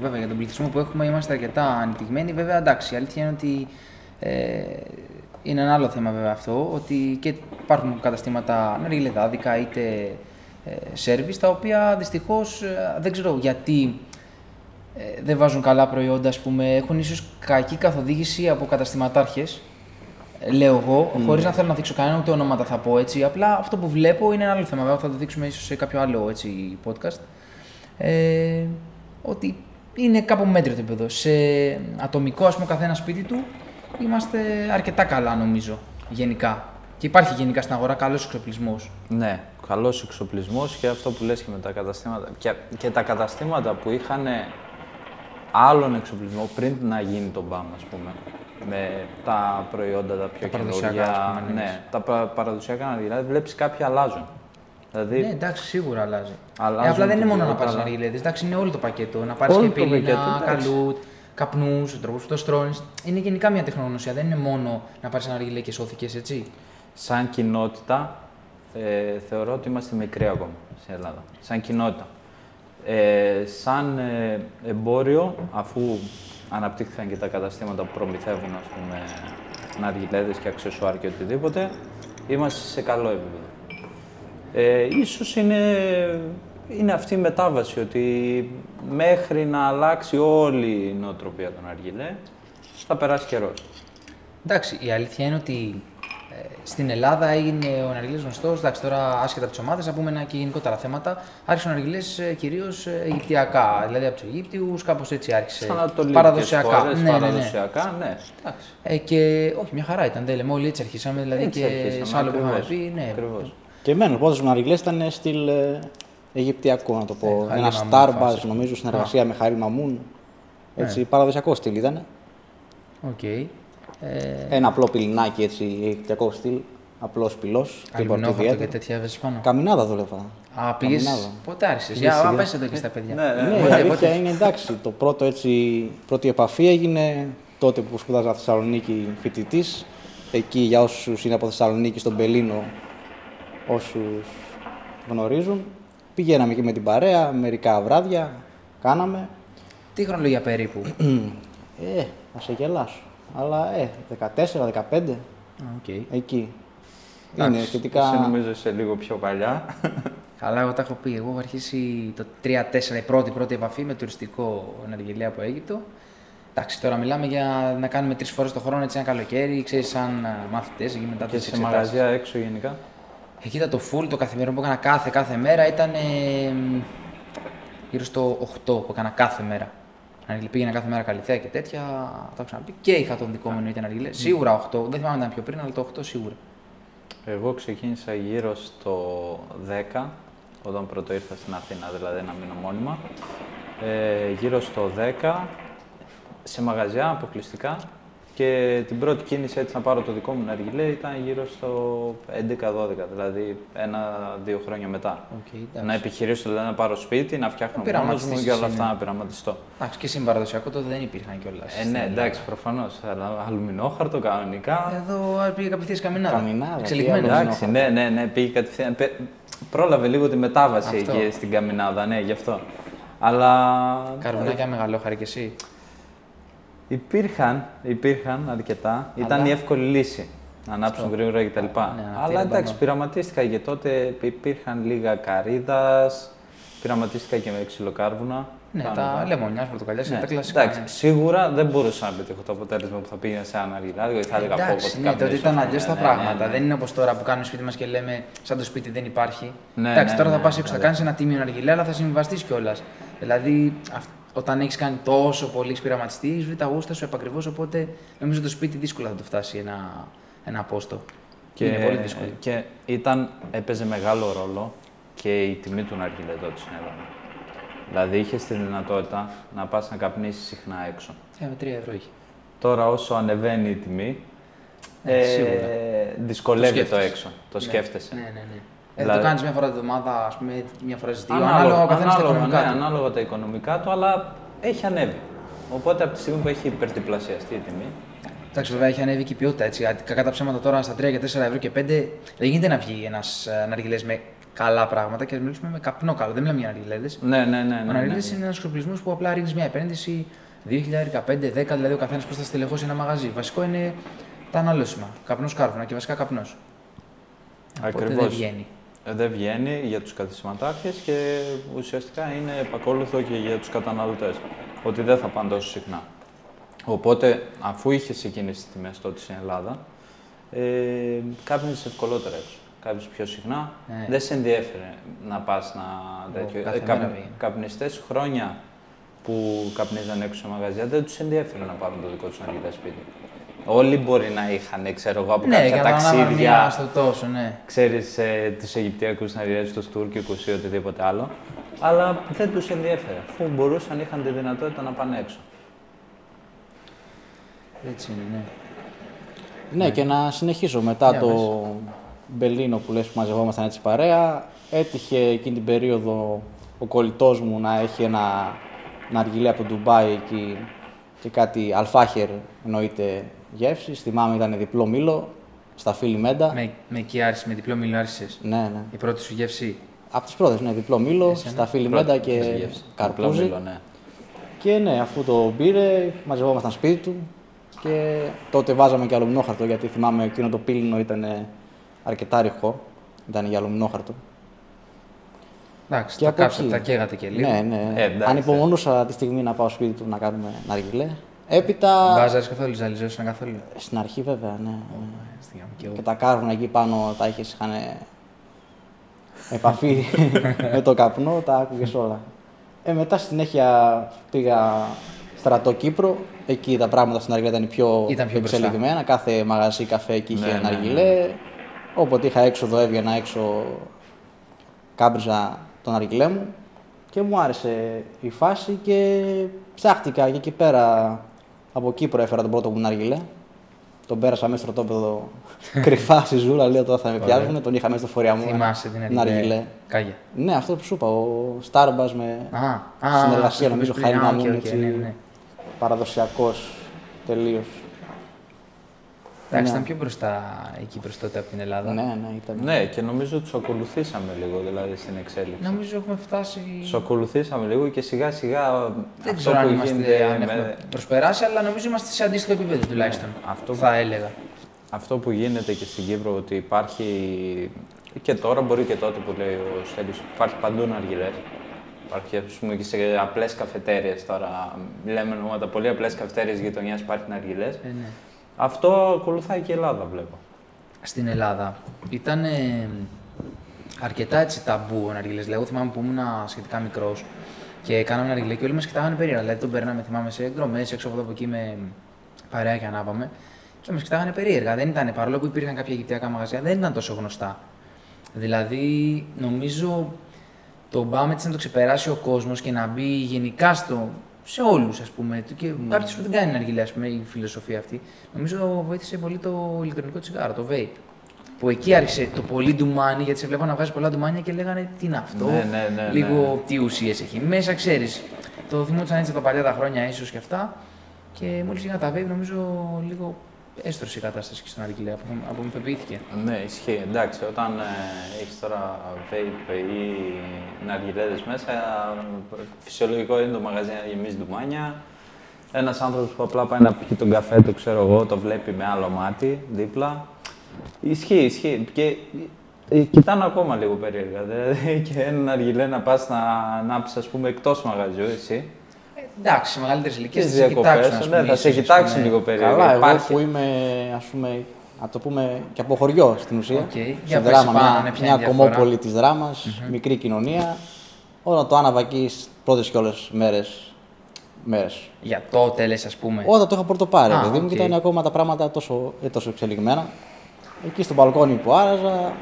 βέβαια, για τον πληθυσμό που έχουμε είμαστε αρκετά ανεπτυγμένοι. Βέβαια, εντάξει, η αλήθεια είναι ότι ε, είναι ένα άλλο θέμα βέβαια αυτό, ότι και υπάρχουν καταστήματα ναριλεδάδικα είτε ε, σέρβις, τα οποία δυστυχώς ε, δεν ξέρω γιατί ε, δεν βάζουν καλά προϊόντα, ας πούμε, έχουν ίσως κακή καθοδήγηση από καταστηματάρχες, ε, λέω εγώ, Mm. χωρίς να θέλω να δείξω κανένα ούτε ονόματα θα πω έτσι, απλά αυτό που βλέπω είναι ένα άλλο θέμα, βέβαια θα το δείξουμε ίσως σε κάποιο άλλο έτσι, podcast, ε, ότι είναι κάπου μέτριο το επίπεδο. Σε ατομικό, ας πούμε, καθένα σπίτι του, είμαστε αρκετά καλά νομίζω, γενικά. Και υπάρχει γενικά στην αγορά καλός εξοπλισμός. Ναι, καλός εξοπλισμός και αυτό που λες και με τα καταστήματα. Και, και τα καταστήματα που είχαν άλλον εξοπλισμό πριν να γίνει το BAM, ας πούμε. Με τα προϊόντα τα πιο Τα παραδοσιακά, καινούργια. ας πούμε, ναι. ναι, τα πα- παραδοσιακά, δηλαδή βλέπεις κάποια αλλάζουν. Δηλαδή, Ναι, εντάξει, σίγουρα αλλάζει. Αλλάζουν ε, απλά δεν είναι μόνο να τίποτα, πάρεις αλλά- ναριλέδε. Εντάξει, είναι όλο το πακέτο. Να πάρεις Όλο και το πύληνα, πακέτο, εντάξει. καλούτ, καπνούς, ο τρόπος που το στρώνεις. Είναι γενικά μια τεχνογνωσία. Δεν είναι μόνο να πάρεις ένα ρίγιλε και σώθηκε έτσι. σαν κοινότητα, ε, θεωρώ ότι είμαστε μικροί ακόμα στην Ελλάδα. Σαν κοινότητα. Ε, σαν ε, εμπόριο, αφού αναπτύχθηκαν και τα καταστήματα που προμηθεύουν, ας πούμε, ναργιλέδες και αξεσουάρ και οτιδήποτε, είμαστε σε καλό επίπεδο. Ε, ίσως είναι, είναι αυτή η μετάβαση, ότι μέχρι να αλλάξει όλη η νοοτροπία των αργιλέ, θα περάσει καιρός. Εντάξει, η αλήθεια είναι ότι ε, στην Ελλάδα έγινε ο Ναργιλέ γνωστός. Εντάξει, τώρα άσχετα από τις ομάδες, θα πούμε ένα και γενικότερα θέματα. Άρχισε ο Ναργιλέ κυρίως Αιγυπτιακά, δηλαδή από τους Αιγύπτιους, κάπως έτσι άρχισε. Σαν ανατολικές παραδοσιακά. χώρες, ναι, ναι, ναι. παραδοσιακά, ναι. Εντάξει. Ε, και όχι, μια χαρά ήταν. Δεν λέμε, όλοι έτσι αρχίσαμε. Δηλαδή Έτσι και αρχίσαμε, σε άλλο που είχαμε ακριβώς, πει. Ναι, ακριβώς. Και εμένα, οπότε ο Ναργιλές ήταν στυλ ε, Αιγυπτιακό, να το πω. Ε, Χαλί Ένα Μαμούν Starbuzz, φάση. νομίζω, συνεργασία με Χάρη Μαμούν. Έτσι, Ναι. παραδοσιακό στυλ ήταν. Οκ. Ε, Ένα απλό πυλινάκι, έτσι, Αιγυπτιακό στυλ. Απλός πυλός. Αλουμινόχαρτο και τέτοια έβεσαι πάνω. Καμινάδα δούλευα. Α, πήγες. Καμινάδα. Πότε άρχισε. Πήγες Για να σιγά. πες εδώ και στα παιδιά. Ναι, ναι. Ναι, η Πότε, αλήθεια πότε. είναι εντάξει. Το πρώτο έτσι, πρώτη επαφή έγινε τότε που σπούδαζα Θεσσαλονίκη φοιτητής. Εκεί για όσους είναι από Θεσσαλονίκη, στον Πελίνο, όσους γνωρίζουν. Πηγαίναμε εκεί με την παρέα, μερικά βράδια, κάναμε. Τι χρονολογία περίπου; Ε, θα σε γελάσω. Αλλά ε, 14-15. Okay. Εκεί. Εντάξει, είναι σχετικά. Εσύ νομίζω είσαι λίγο πιο παλιά. Καλά, εγώ τα έχω πει. Εγώ έχω αρχίσει το 3-4, η πρώτη, πρώτη επαφή με τουριστικό εναργυλία από Αίγυπτο. Εντάξει, τώρα μιλάμε για να κάνουμε τρεις φορές το χρόνο έτσι ένα καλοκαίρι, ξέρεις, σαν μαθητές εκεί μετά και τις σε εξετάσεις. μαγαζιά έξω γενικά. Εκεί ήταν το full, το καθημερινό που έκανα κάθε, κάθε μέρα ήταν ε, γύρω στο 8 που έκανα κάθε μέρα. Αν πήγαινα κάθε μέρα καλυθέα και τέτοια, τα έχω ξαναπεί. Και είχα τον δικό μου εννοείται αργυλέ. Σίγουρα 8, δεν θυμάμαι αν ήταν πιο πριν, αλλά το 8 σίγουρα. Εγώ ξεκίνησα γύρω στο 10, όταν πρώτο ήρθα στην Αθήνα, δηλαδή ένα μήνα μόνιμα. Ε, γύρω στο 10, σε μαγαζιά αποκλειστικά. Και την πρώτη κίνηση έτσι να πάρω το δικό μου ναργιλέ ήταν γύρω στο 11-12, δηλαδή ένα-δύο χρόνια μετά. Okay, εντάξει. να επιχειρήσω δηλαδή, να πάρω σπίτι, να φτιάχνω Να μόνος μου πειραματιστείς και όλα εσύ, αυτά ναι. να πειραματιστώ. Εντάξει, και συμπαραδοσιακό τότε δεν υπήρχαν κιόλας. Ε, ναι, εντάξει, προφανώς. Αλλά αλουμινόχαρτο κανονικά. Εδώ πήγε κατευθείαν καμινάδα. Καμινάδα, Εξελιγμένο. τι άλλο. Εντάξει, ναι, ναι, ναι, πήγε κατευθείαν. πε- Πρόλαβε λίγο τη μετάβαση Αυτό. εκεί στην καμινάδα, ναι, γι' αυτό. Αλλά Καρβουνάκια μεγαλόχαρη κι εσύ. Υπήρχαν, υπήρχαν αρκετά. Ήταν Αλλά- η εύκολη λύση. Να ανάψουν γρήγορα κτλ. ναι, Αλλά αυτή είναι εντάξει, πάνω. πειραματίστηκα και τότε υπήρχαν λίγα καρύδας, πειραματίστηκα και με ξυλοκάρβουνα. Ναι, Πάνω τα κάτω. λεμονιάς, πορτοκαλιάς είναι Ναι, τα κλασικά. εντάξει, ναι. σίγουρα δεν μπορούσα να πετύχω το αποτέλεσμα που θα πήγαινε σε ένα αργυλάδικο ή θα έλεγα πω Εντάξει, ναι, τότε ήταν αλλιώς τα πράγματα. Δεν είναι όπως τώρα που κάνουμε σπίτι μας και λέμε σαν το σπίτι δεν υπάρχει. Ναι, Εντάξει, ναι, τώρα ναι, θα πας ναι, έξω, θα ναι. κάνεις ένα τίμιο αργυλέ, αλλά θα συμβαστείς κιόλας. Δηλαδή, αυ- όταν έχεις κάνει τόσο πολύ πειραματιστή, έχεις βρει τα γούστα σου επακριβώς. Οπότε νομίζω το σπίτι δύσκολα θα το φτάσει ένα, ένα απόστο. Και, Είναι πολύ δύσκολο. και ήταν, έπαιζε μεγάλο ρόλο και η τιμή του ναργιλέ τότε στην Ελλάδα. Δηλαδή είχες τη δυνατότητα να πας να καπνίσεις συχνά έξω. Ε, με 3 ευρώ είχε. Τώρα όσο ανεβαίνει η τιμή, Ναι, σίγουρα. δυσκολεύεται το, σκέφτεσαι. έξω, το Ναι, σκέφτεσαι. Ναι, ναι, ναι. Ε, Δηλαδή- το κάνεις μια φορά τη εβδομάδα, ας πούμε, μια φορά στι δύο. Ανάλογα, Ανάλογα ο καθένας τα ανάλογα, οικονομικά ναι, του. ανάλογα τα οικονομικά του, αλλά έχει ανέβει. Οπότε από τη στιγμή που έχει υπερδιπλασιαστεί η τιμή, Εντάξει, βέβαια έχει ανέβει και η ποιότητα. Έτσι. Α, Κακά τα ψέματα τώρα στα 3 και 4 ευρώ και 5 δεν γίνεται να βγει ένας ναργιλέ με καλά πράγματα και να μιλήσουμε με καπνό καλό. Δεν μιλάμε για ναργιλέδε. ναι, ναι, ναι. ναι, Ο ναι, ναργιλέ ναι. είναι ένας εξοπλισμός που απλά ρίχνεις μια επένδυση 2.000, 5, 10, δηλαδή ο καθένας πώς θα στελεχώσει ένα μαγαζί. Βασικό είναι τα αναλώσιμα. Καπνός κάρβουνα και βασικά καπνός. Οπότε δεν Ακριβώς. βγαίνει. Ε, Δεν βγαίνει για τους καθισματάρχες και ουσιαστικά είναι επακόλουθο και για τους καταναλωτές, ότι δεν θα πάνε τόσο συχνά. Οπότε, αφού είχε εκείνες τις τιμές τότε στην Ελλάδα, ε, κάπνιζες ευκολότερα έξω. Κάπνιζες πιο συχνά, Ναι. δεν σε ενδιέφερε να πας να τέτοιο. κάθε Ε, μέρα καπ- πήγαινα. καπνιστές χρόνια που καπνίζαν έξω σε μαγαζιά, δεν τους ενδιέφερε να πάρουν το δικό τους αργυλέ σπίτι. Όλοι μπορεί να είχαν, ξέρω εγώ, από Ναι, κάποια για να ανάβουν μια ταξίδια, στο τόσο, ναι. ξέρεις ε, τους Αιγυπτιακούς ναριές, τους Τούρκικους ή οτιδήποτε άλλο, αλλά δεν τους ενδιέφερε, αφού μπορούσαν, είχαν τη δυνατότητα να πάνε έξω. Έτσι είναι, ναι. Ναι, και να συνεχίσω μετά Για το πες. Μπελίνο που λες που μαζευόμασταν έτσι παρέα. Έτυχε εκείνη την περίοδο ο κολλητός μου να έχει ένα ναργιλέ από το Ντουμπάι εκεί και κάτι αλφάχερ εννοείται γεύση. Θυμάμαι ήταν διπλό μήλο στα φίλη Μέντα. Με, με εκεί άρχισε, με διπλό μήλο άρχισες. Ναι, ναι. Η πρώτη σου γεύση. Από τις πρώτες, ναι, διπλό μήλο, Εσένα. στα φίλη Πρώτη Μέντα και γεύση. καρπούζι. Απλό μήλο, ναι. Και ναι, αφού το πήρε, μαζευόμασταν σπίτι του και τότε βάζαμε και αλουμινόχαρτο γιατί θυμάμαι εκείνο το πύλινο ήταν αρκετά ρηχό. Ήταν για αλουμινόχαρτο. Εντάξει, Και τα από κάψατε, εκεί. τα καίγατε και λίγο. Ναι, ναι. Ε, εντάξει, Ανυπομονούσα τη στιγμή να πάω σπίτι του να κάνουμε ναργιλέ. Έπειτα. Μπάζαρε καθόλου, ζαλιζόσουν καθόλου. Στην αρχή βέβαια, ναι. ναι. Στη γάμο και εγώ. Και τα κάρβουνα εκεί πάνω τα είχες, είχαν επαφή με το καπνό, τα άκουγες όλα. Ε, μετά στη συνέχεια πήγα στρατό Κύπρο. Εκεί τα πράγματα στην αργιλέ ήταν πιο, Ήταν πιο μπροστά. εξελιγμένα. Κάθε μαγαζί, καφέ εκεί είχε Ναι, ναι, ένα ναι. αργιλέ. Όποτε είχα έξοδο, έβγαινα έξω, κάμπριζα τον αργιλέ μου και μου άρεσε η φάση και ψάχτηκα και εκεί πέρα από Κύπρο έφερα τον πρώτο μου ναργιλέ. Τον πέρασα μέσα στο στρατόπεδο κρυφά στη ζούλα, λέω τώρα θα με Ωραία. πιάσουν. Τον είχα μέσα στο φορέα μου. Θυμάσαι την ένα αργιλέ. αργιλέ. Κάγια. Ναι, αυτό που σου είπα, ο Starbucks με Α, α, συνεργασία αυτός που νομίζω είπες χάρη πριν. να Α, οκ, μην οκ, έτσι ναι, ναι. παραδοσιακός τελείως. Εντάξει, Ναι. ήταν πιο μπροστά η Κύπρος τότε από την Ελλάδα. Ναι, ναι, ήταν. Ναι, και νομίζω τους ακολουθήσαμε λίγο δηλαδή στην εξέλιξη. Νομίζω έχουμε φτάσει. Τους ακολουθήσαμε λίγο και σιγά σιγά Δεν αυτό ξέρω αν, που είμαστε, γίνεται αν με- έχουμε προσπεράσει, αλλά νομίζω είμαστε σε αντίστοιχο επίπεδο τουλάχιστον. αυτό που- θα έλεγα. αυτό που γίνεται και στην Κύπρο ότι υπάρχει και τώρα μπορεί και τότε που λέει ο Στέλιος, υπάρχει παντού ναργιλές. Υπάρχει ας πούμε, και σε απλές καφετέριες τώρα, λέμε ονόματα, πολύ απλές καφετέριες γειτονιάς υπάρχει ναργιλές. Ε, ναι. Αυτό ακολουθάει και η Ελλάδα βλέπω. Στην Ελλάδα ήταν ε, αρκετά έτσι ταμπού ο ναργιλές. Δηλαδή, εγώ θυμάμαι που ήμουν σχετικά μικρός και κάναμε ναργιλέ και όλοι μας κοιτάγανε περίεργα. Δηλαδή, τον παίρναμε, θυμάμαι, σε εκδρομές έξω από εδώ από εκεί με παρέα και ανάβαμε και μας κοιτάγανε περίεργα. Δεν ήταν, παρόλο που υπήρχαν κάποια αιγυπτιακά μαγαζιά, δεν ήταν τόσο γνωστά. Δηλαδή, νομίζω το μπαμ έτσι να το ξεπεράσει ο κόσμος και να μπει γενικά στο, σε όλους, ας πούμε. Και mm. κάποιος που δεν κάνει αργιλέ, ας πούμε, η φιλοσοφία αυτή. Νομίζω βοήθησε πολύ το ηλεκτρονικό τσιγάρο, το vape. Που εκεί άρχισε το πολύ ντουμάνι, γιατί σε βλέπω να βγάζει πολλά ντουμάνια και λέγανε τι είναι αυτό; Ναι, ναι, ναι, λίγο ναι. τι ουσίες έχει μέσα, ξέρεις. Το θυμόταν έτσι τα παλιά τα χρόνια ίσως και αυτά. Και μόλις είχα τα vape, νομίζω λίγο έστρωσε η κατάσταση και στην Αργυλαία, από, απομυθοποιήθηκε. Ναι, ισχύει. Εντάξει, όταν ε, έχεις τώρα vape ή ναργιλέδες μέσα, φυσιολογικό είναι το μαγαζί να γεμίζει ντουμάνια. Ένας άνθρωπος που απλά πάει να πιει τον καφέ του, ξέρω εγώ, το βλέπει με άλλο μάτι δίπλα. Ισχύει, ισχύει. Και ε, κοιτάνε ακόμα λίγο περίεργα. Δηλαδή και ένα αργιλέ να πας να ανάψεις, ας πούμε, εκτός μαγαζιού, εσύ. Εντάξει, σε μεγαλύτερες ηλικίες Και θα στις σε διακοπές, κοιτάξουν. ας ναι, πούμε, θα σε ίσως, ας κοιτάξουν πούμε. λίγο περίεργα. Καλά, εγώ Υπάρχει- που είμαι, ας πούμε, να το πούμε και από χωριό στην ουσία. Οκ. Στη Για πες Δράμα, πάνω, μια, ναι, ποια μια είναι η διαφορά. κομμόπολη της Δράμας, μικρή κοινωνία. Όταν το άναβα εκεί στις πρώτες και όλες μέρες, μέρες. Για τότε λες, ας πούμε. Όταν το είχα πρώτο πάρει, Α, παιδί μου, οκ. και ήταν ακόμα τα πράγματα τόσο, ε, τόσο εξελιγμένα. Εκεί στο μπαλκόνι που άραζα,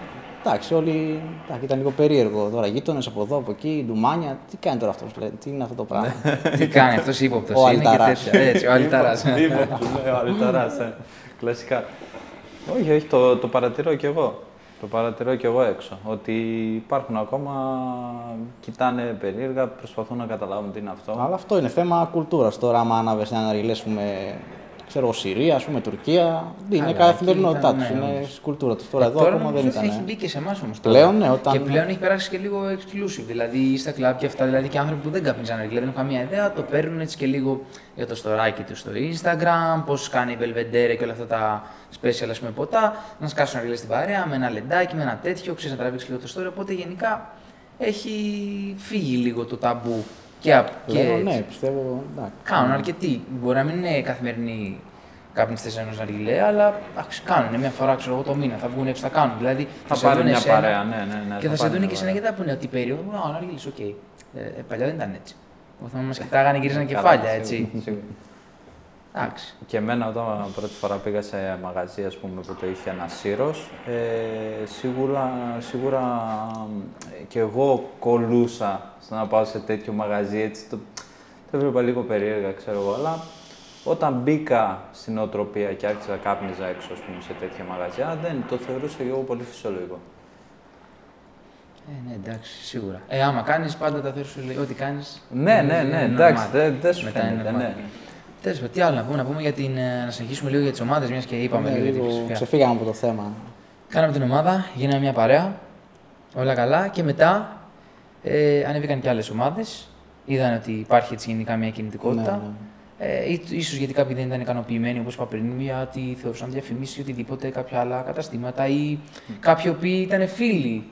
εντάξει, όλοι εντάξει, ήταν λίγο περίεργο. Τώρα γείτονες από εδώ, από εκεί, ντουμάνια. Τι κάνει τώρα αυτός, τι είναι αυτό το πράγμα; Τι κάνει αυτός ύποπτος. Ο είναι και Αλταράς. τέτοια. Έτσι, ο Αλταράς. Ύποπτος, ναι, ο Αλταράς, ε. Κλασικά. Όχι, όχι, το, το παρατηρώ κι εγώ. Το παρατηρώ κι εγώ έξω. Ότι υπάρχουν ακόμα, κοιτάνε περίεργα, προσπαθούν να καταλάβουν τι είναι αυτό. Αλλά αυτό είναι θέμα κουλτούρας. Τώρα, άμα άναβε ένα αργυλέ, πούμε, ξέρω εγώ, Συρία, ας πούμε, Τουρκία, είναι Καλά, καθημερινότητά εκεί του, ήταν, ναι, είναι όντως. στην κουλτούρα τους. Τώρα εδώ Τώρα ακόμα δεν νομίζω ήταν. Έχει μπει και σε εμάς όμως. Πλέον, ναι, όταν- Και πλέον έχει περάσει και λίγο exclusive. Δηλαδή στα κλαμπ και αυτά, δηλαδή και άνθρωποι που δεν καπνίζαν αργυλέ, δεν έχουν καμία ιδέα, το παίρνουν έτσι και λίγο για το στοράκι τους στο Instagram, πώς κάνει η Belvedere και όλα αυτά τα special ας πούμε, ποτά, να σκάσουν αργυλέ στην παρέα με ένα λεντάκι, με ένα τέτοιο, ξέρεις να τραβήξεις λίγο το story. Οπότε γενικά έχει φύγει λίγο το ταμπού και, απ- και Πλέον, έτσι. ναι, πιστεύω. εντάξει. Κάνουν αρκετοί. Μπορεί να μην είναι καθημερινοί καπνιστέ ενό αργυλέ, αλλά εντάξει, κάνουν μια φορά ξέρω, εγώ, το μήνα. Θα βγουν έξω, θα κάνουν. Δηλαδή θα σε πάρει δουν μια εσένα παρέα, ναι, ναι, ναι. Και θα σε πάρει δουν μια και σε παρέα. ένα και θα πούνε ότι περίοδο. Α, ο αργυλή, οκ. Ε, ε, παλιά δεν ήταν έτσι. Εγώ θυμάμαι μας κοιτάγανε, γυρίζαν Καλά, κεφάλια σίγουρα, έτσι. σίγουρα. Εντάξει. Και εμένα όταν πρώτη φορά πήγα σε μαγαζί ας πούμε, που το είχε ένας σύρος, ε, σίγουρα, σίγουρα ε, και εγώ κολούσα στο να πάω σε τέτοιο μαγαζί, έτσι το, το έβλεπα λίγο περίεργα, ξέρω εγώ, αλλά όταν μπήκα στην οτροπία και άρχισα κάπνιζα έξω ας πούμε, σε τέτοια μαγαζιά, δεν το θεωρούσα και εγώ πολύ φυσιολογικό. Ε, ναι, εντάξει, σίγουρα. Ε, άμα κάνεις, πάντα τα θέλει σου λέει ό,τι κάνεις. Ναι, ναι, ναι, εντάξει, δεν δεν σου φαίνεται, ναι. Τέλος πάντων, τι άλλο να πούμε, να πούμε για την. ε, Να συνεχίσουμε λίγο για τις ομάδες, μιας και είπαμε Ναι, λίγο για την λίγο φιλοσοφία. ξεφύγαμε από το θέμα. Κάναμε την ομάδα, γίναμε μια παρέα, όλα καλά και μετά ε, ανέβηκαν και άλλες ομάδες. Είδαν ότι υπάρχει έτσι γενικά μια κινητικότητα. Ναι, Ε, ή- ίσως γιατί κάποιοι δεν ήταν ικανοποιημένοι, όπως είπα πριν, γιατί θεωρούσαν διαφημίσεις ή οτιδήποτε, κάποια άλλα καταστήματα ή κάποιοι οποίοι ήταν φίλοι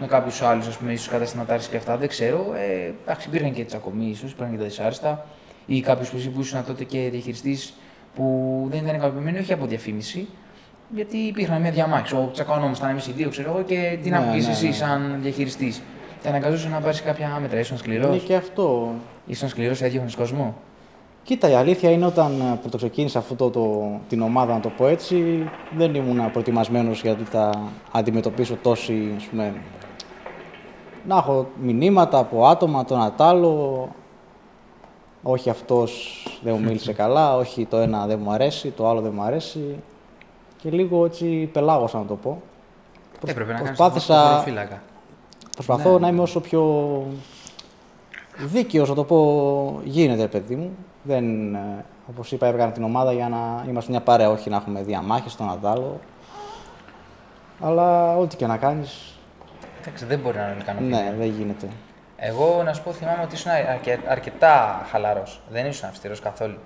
με κάποιους άλλους, ας πούμε, ίσως καταστηματάρχες και αυτά, δεν ξέρω. Ε, εντάξει, υπήρχαν και τσακωμοί, ίσως, υπήρχαν και τα δυσάρεστα. Ή κάποιος που, που ήσουν τότε και διαχειριστής που δεν ήταν ικανοποιημένοι, όχι από διαφήμιση, γιατί υπήρχαν μια διαμάχη. Ο τσακωνόμασταν εμείς οι δύο, ξέρω εγώ, και τι να Ναι, πει ναι, εσύ, ναι. σαν διαχειριστής. Και αναγκαζούσε να πάρεις κάποια μέτρα. Ήσουν σκληρός; Είναι και αυτό. Ήσουν σκληρός, έδιωχνε κόσμο. Κοίτα, η αλήθεια είναι όταν ε, πρωτοξεκίνησα αυτό το, το, την ομάδα, να το πω έτσι, δεν ήμουν προετοιμασμένος γιατί θα αντιμετωπίσω τόση, ας πούμε, να έχω μηνύματα από άτομα, το ένα τ' άλλο, όχι αυτός δεν μου μίλησε καλά, όχι το ένα δεν μου αρέσει, το άλλο δεν μου αρέσει και λίγο έτσι πελάγωσα να το πω. Έπρεπε να κάνεις προσπάθησα- φύλακα. Προσπαθώ Ναι, να είμαι όσο πιο δίκαιος, να το πω, γίνεται, παιδί μου. Δεν, ε, όπως είπα, έβγαλα την ομάδα για να είμαστε μια παρέα, όχι να έχουμε διαμάχες στον αντάλλο. Αλλά ό,τι και να κάνεις, Εντάξει, δεν μπορεί να είναι ικανοποιημένο. ναι, δεν γίνεται. Εγώ να σου πω, θυμάμαι ότι ήσουν αρκε- αρκετά χαλαρός. Δεν ήσουν αυστηρός καθόλου.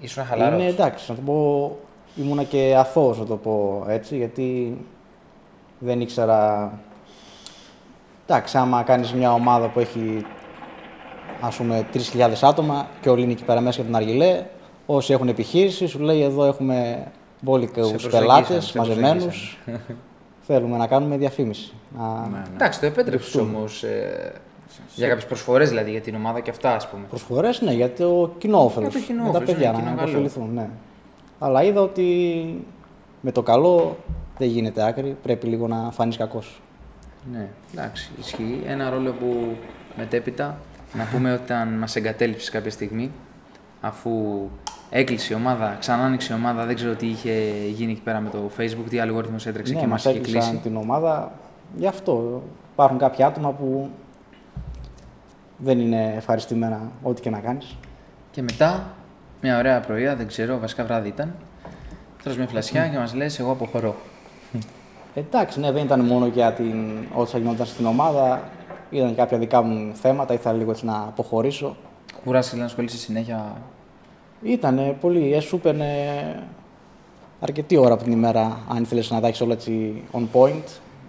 Ήσουν χαλαρός. Είναι εντάξει, να το πω, ήμουνα και αθώος, να το πω έτσι, γιατί δεν ήξερα... Εντάξει, άμα κάνεις μια ομάδα που έχει ας πούμε 3.000 άτομα και όλοι είναι εκεί πέρα μέσα για την Αργιλέ, όσοι έχουν επιχείρηση, σου λέει εδώ έχουμε μπόλικους προσεγγίσαν, πελάτες σε μαζεμένους, θέλουμε να κάνουμε διαφήμιση. Να... Ναι, ναι. Εντάξει, το επέτρεψε όμως. για κάποιες προσφορές δηλαδή για την ομάδα και αυτά, ας πούμε. Προσφορές, ναι, για το κοινό όφελος. Για το κοινό με τα όφελος, παιδιά ναι, κοινό να καλό. υποφεληθούν, ναι. Αλλά είδα ότι με το καλό δεν γίνεται άκρη, πρέπει λίγο να φανείς κακός. Ναι, εντάξει, ισχύει. Ένα ρόλο που μετέπειτα να πούμε όταν μας εγκατέλειψε κάποια στιγμή, αφού έκλεισε η ομάδα, ξανά άνοιξε η ομάδα, δεν ξέρω τι είχε γίνει εκεί πέρα με το Facebook, τι αλγόριθμος έτρεξε ναι, και μας μας είχε έκλεισαν κλείσει. την ομάδα. Γι' αυτό υπάρχουν κάποια άτομα που δεν είναι ευχαριστημένα ό,τι και να κάνεις. Και μετά, μια ωραία πρωία, δεν ξέρω, βασικά βράδυ ήταν, τρως μια φλασιά και μας λες: Εγώ αποχωρώ. Εντάξει, ναι, δεν ήταν μόνο για την... όσα γινόταν στην ομάδα. Ήταν και κάποια δικά μου θέματα, ήθελα λίγο έτσι να αποχωρήσω. Κουράστηκες να ασχολείσαι συνέχεια; Ήτανε πολύ, ε, σου έπαιρνε αρκετή ώρα από την ημέρα, αν ήθελες να τα έχεις όλα έτσι on point,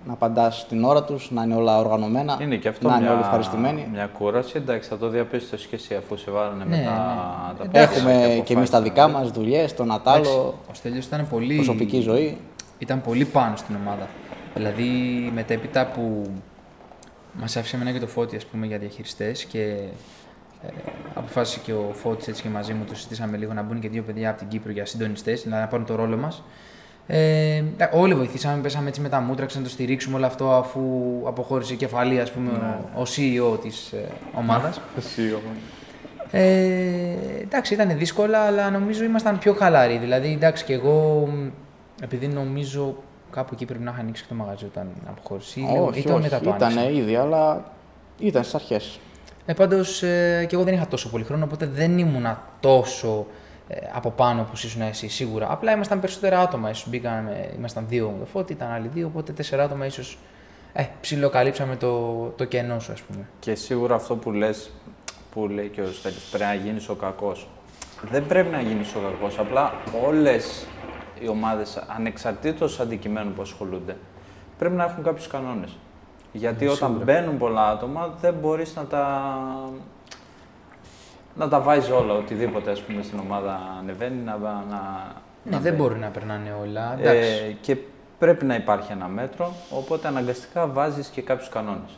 να απαντάς την ώρα τους, να είναι όλα οργανωμένα, Είναι και αυτό να μια, είναι όλοι ευχαριστημένοι. μια κούραση. Εντάξει, θα το διαπίστωσες και εσύ αφού σε βάλανε Ναι, με τα, ναι. τα Εντάξει, πόδια Έχουμε και εμείς τα αποφάσισαν, δικά ναι. μας δουλειές, τον Εντάξει, Ατάλο, Ο Στέλιος ήταν πολύ. προσωπική ζωή. Ήταν πολύ πάνω στην ομάδα. Δηλαδή μετέπειτα που μας άφησε εμένα και το Φώτη ας πούμε για διαχειριστές και ε, αποφάσισε και ο Φώτης έτσι και μαζί μου το συζητήσαμε λίγο να μπουν και δύο παιδιά από την Κύπρο για συντονιστές, δηλαδή να πάρουν το ρόλο μας. Ε, εντάξει, όλοι βοηθήσαμε, πέσαμε έτσι με τα μούτρα, να το στηρίξουμε όλο αυτό αφού αποχώρησε η κεφαλή, ας πούμε, ο, ο CEO της ε, ομάδας. Σίγουρα. Ε, εντάξει, ήταν δύσκολα, αλλά νομίζω ήμασταν πιο χαλαροί. Δηλαδή, εντάξει, και εγώ, μ, επειδή νομίζω κάπου εκεί πρέπει να είχα ανοίξει και το μαγαζί όταν αποχώρησε. ή λίγο- όχι, ή το όχι, μετά το ήτανε άνοιξα. ήδη, αλλά ήταν στις αρχές. Ε, Πάντως, ε, και εγώ δεν είχα τόσο πολύ χρόνο, οπότε δεν ήμουνα τόσο ε, από πάνω όπως ήσουν εσύ σίγουρα. Απλά ήμασταν περισσότερα άτομα. Ίσως μπήκαμε, ήμασταν δύο με το φώτι, ήταν άλλοι δύο, οπότε τέσσερα άτομα ίσως. Ε, ψιλοκαλύψαμε το, το κενό σου, ας πούμε. Και σίγουρα αυτό που λες, που λέει και ο Στέλιος, πρέπει να γίνεις ο κακός. Δεν πρέπει να γίνεις ο κακός, απλά όλες οι ομάδες, ανεξαρτήτως αντικειμένου που ασχολούνται, πρέπει να έχουν κάποιους κανόνες. Γιατί όταν μπαίνουν πολλά άτομα, δεν μπορείς να τα, να τα βάζεις όλα, οτιδήποτε ας πούμε στην ομάδα ανεβαίνει, να, να, Ναι, να δεν μπαίνει. μπορεί να περνάνε όλα. Εντάξει. Ε, και πρέπει να υπάρχει ένα μέτρο, οπότε αναγκαστικά βάζεις και κάποιους κανόνες.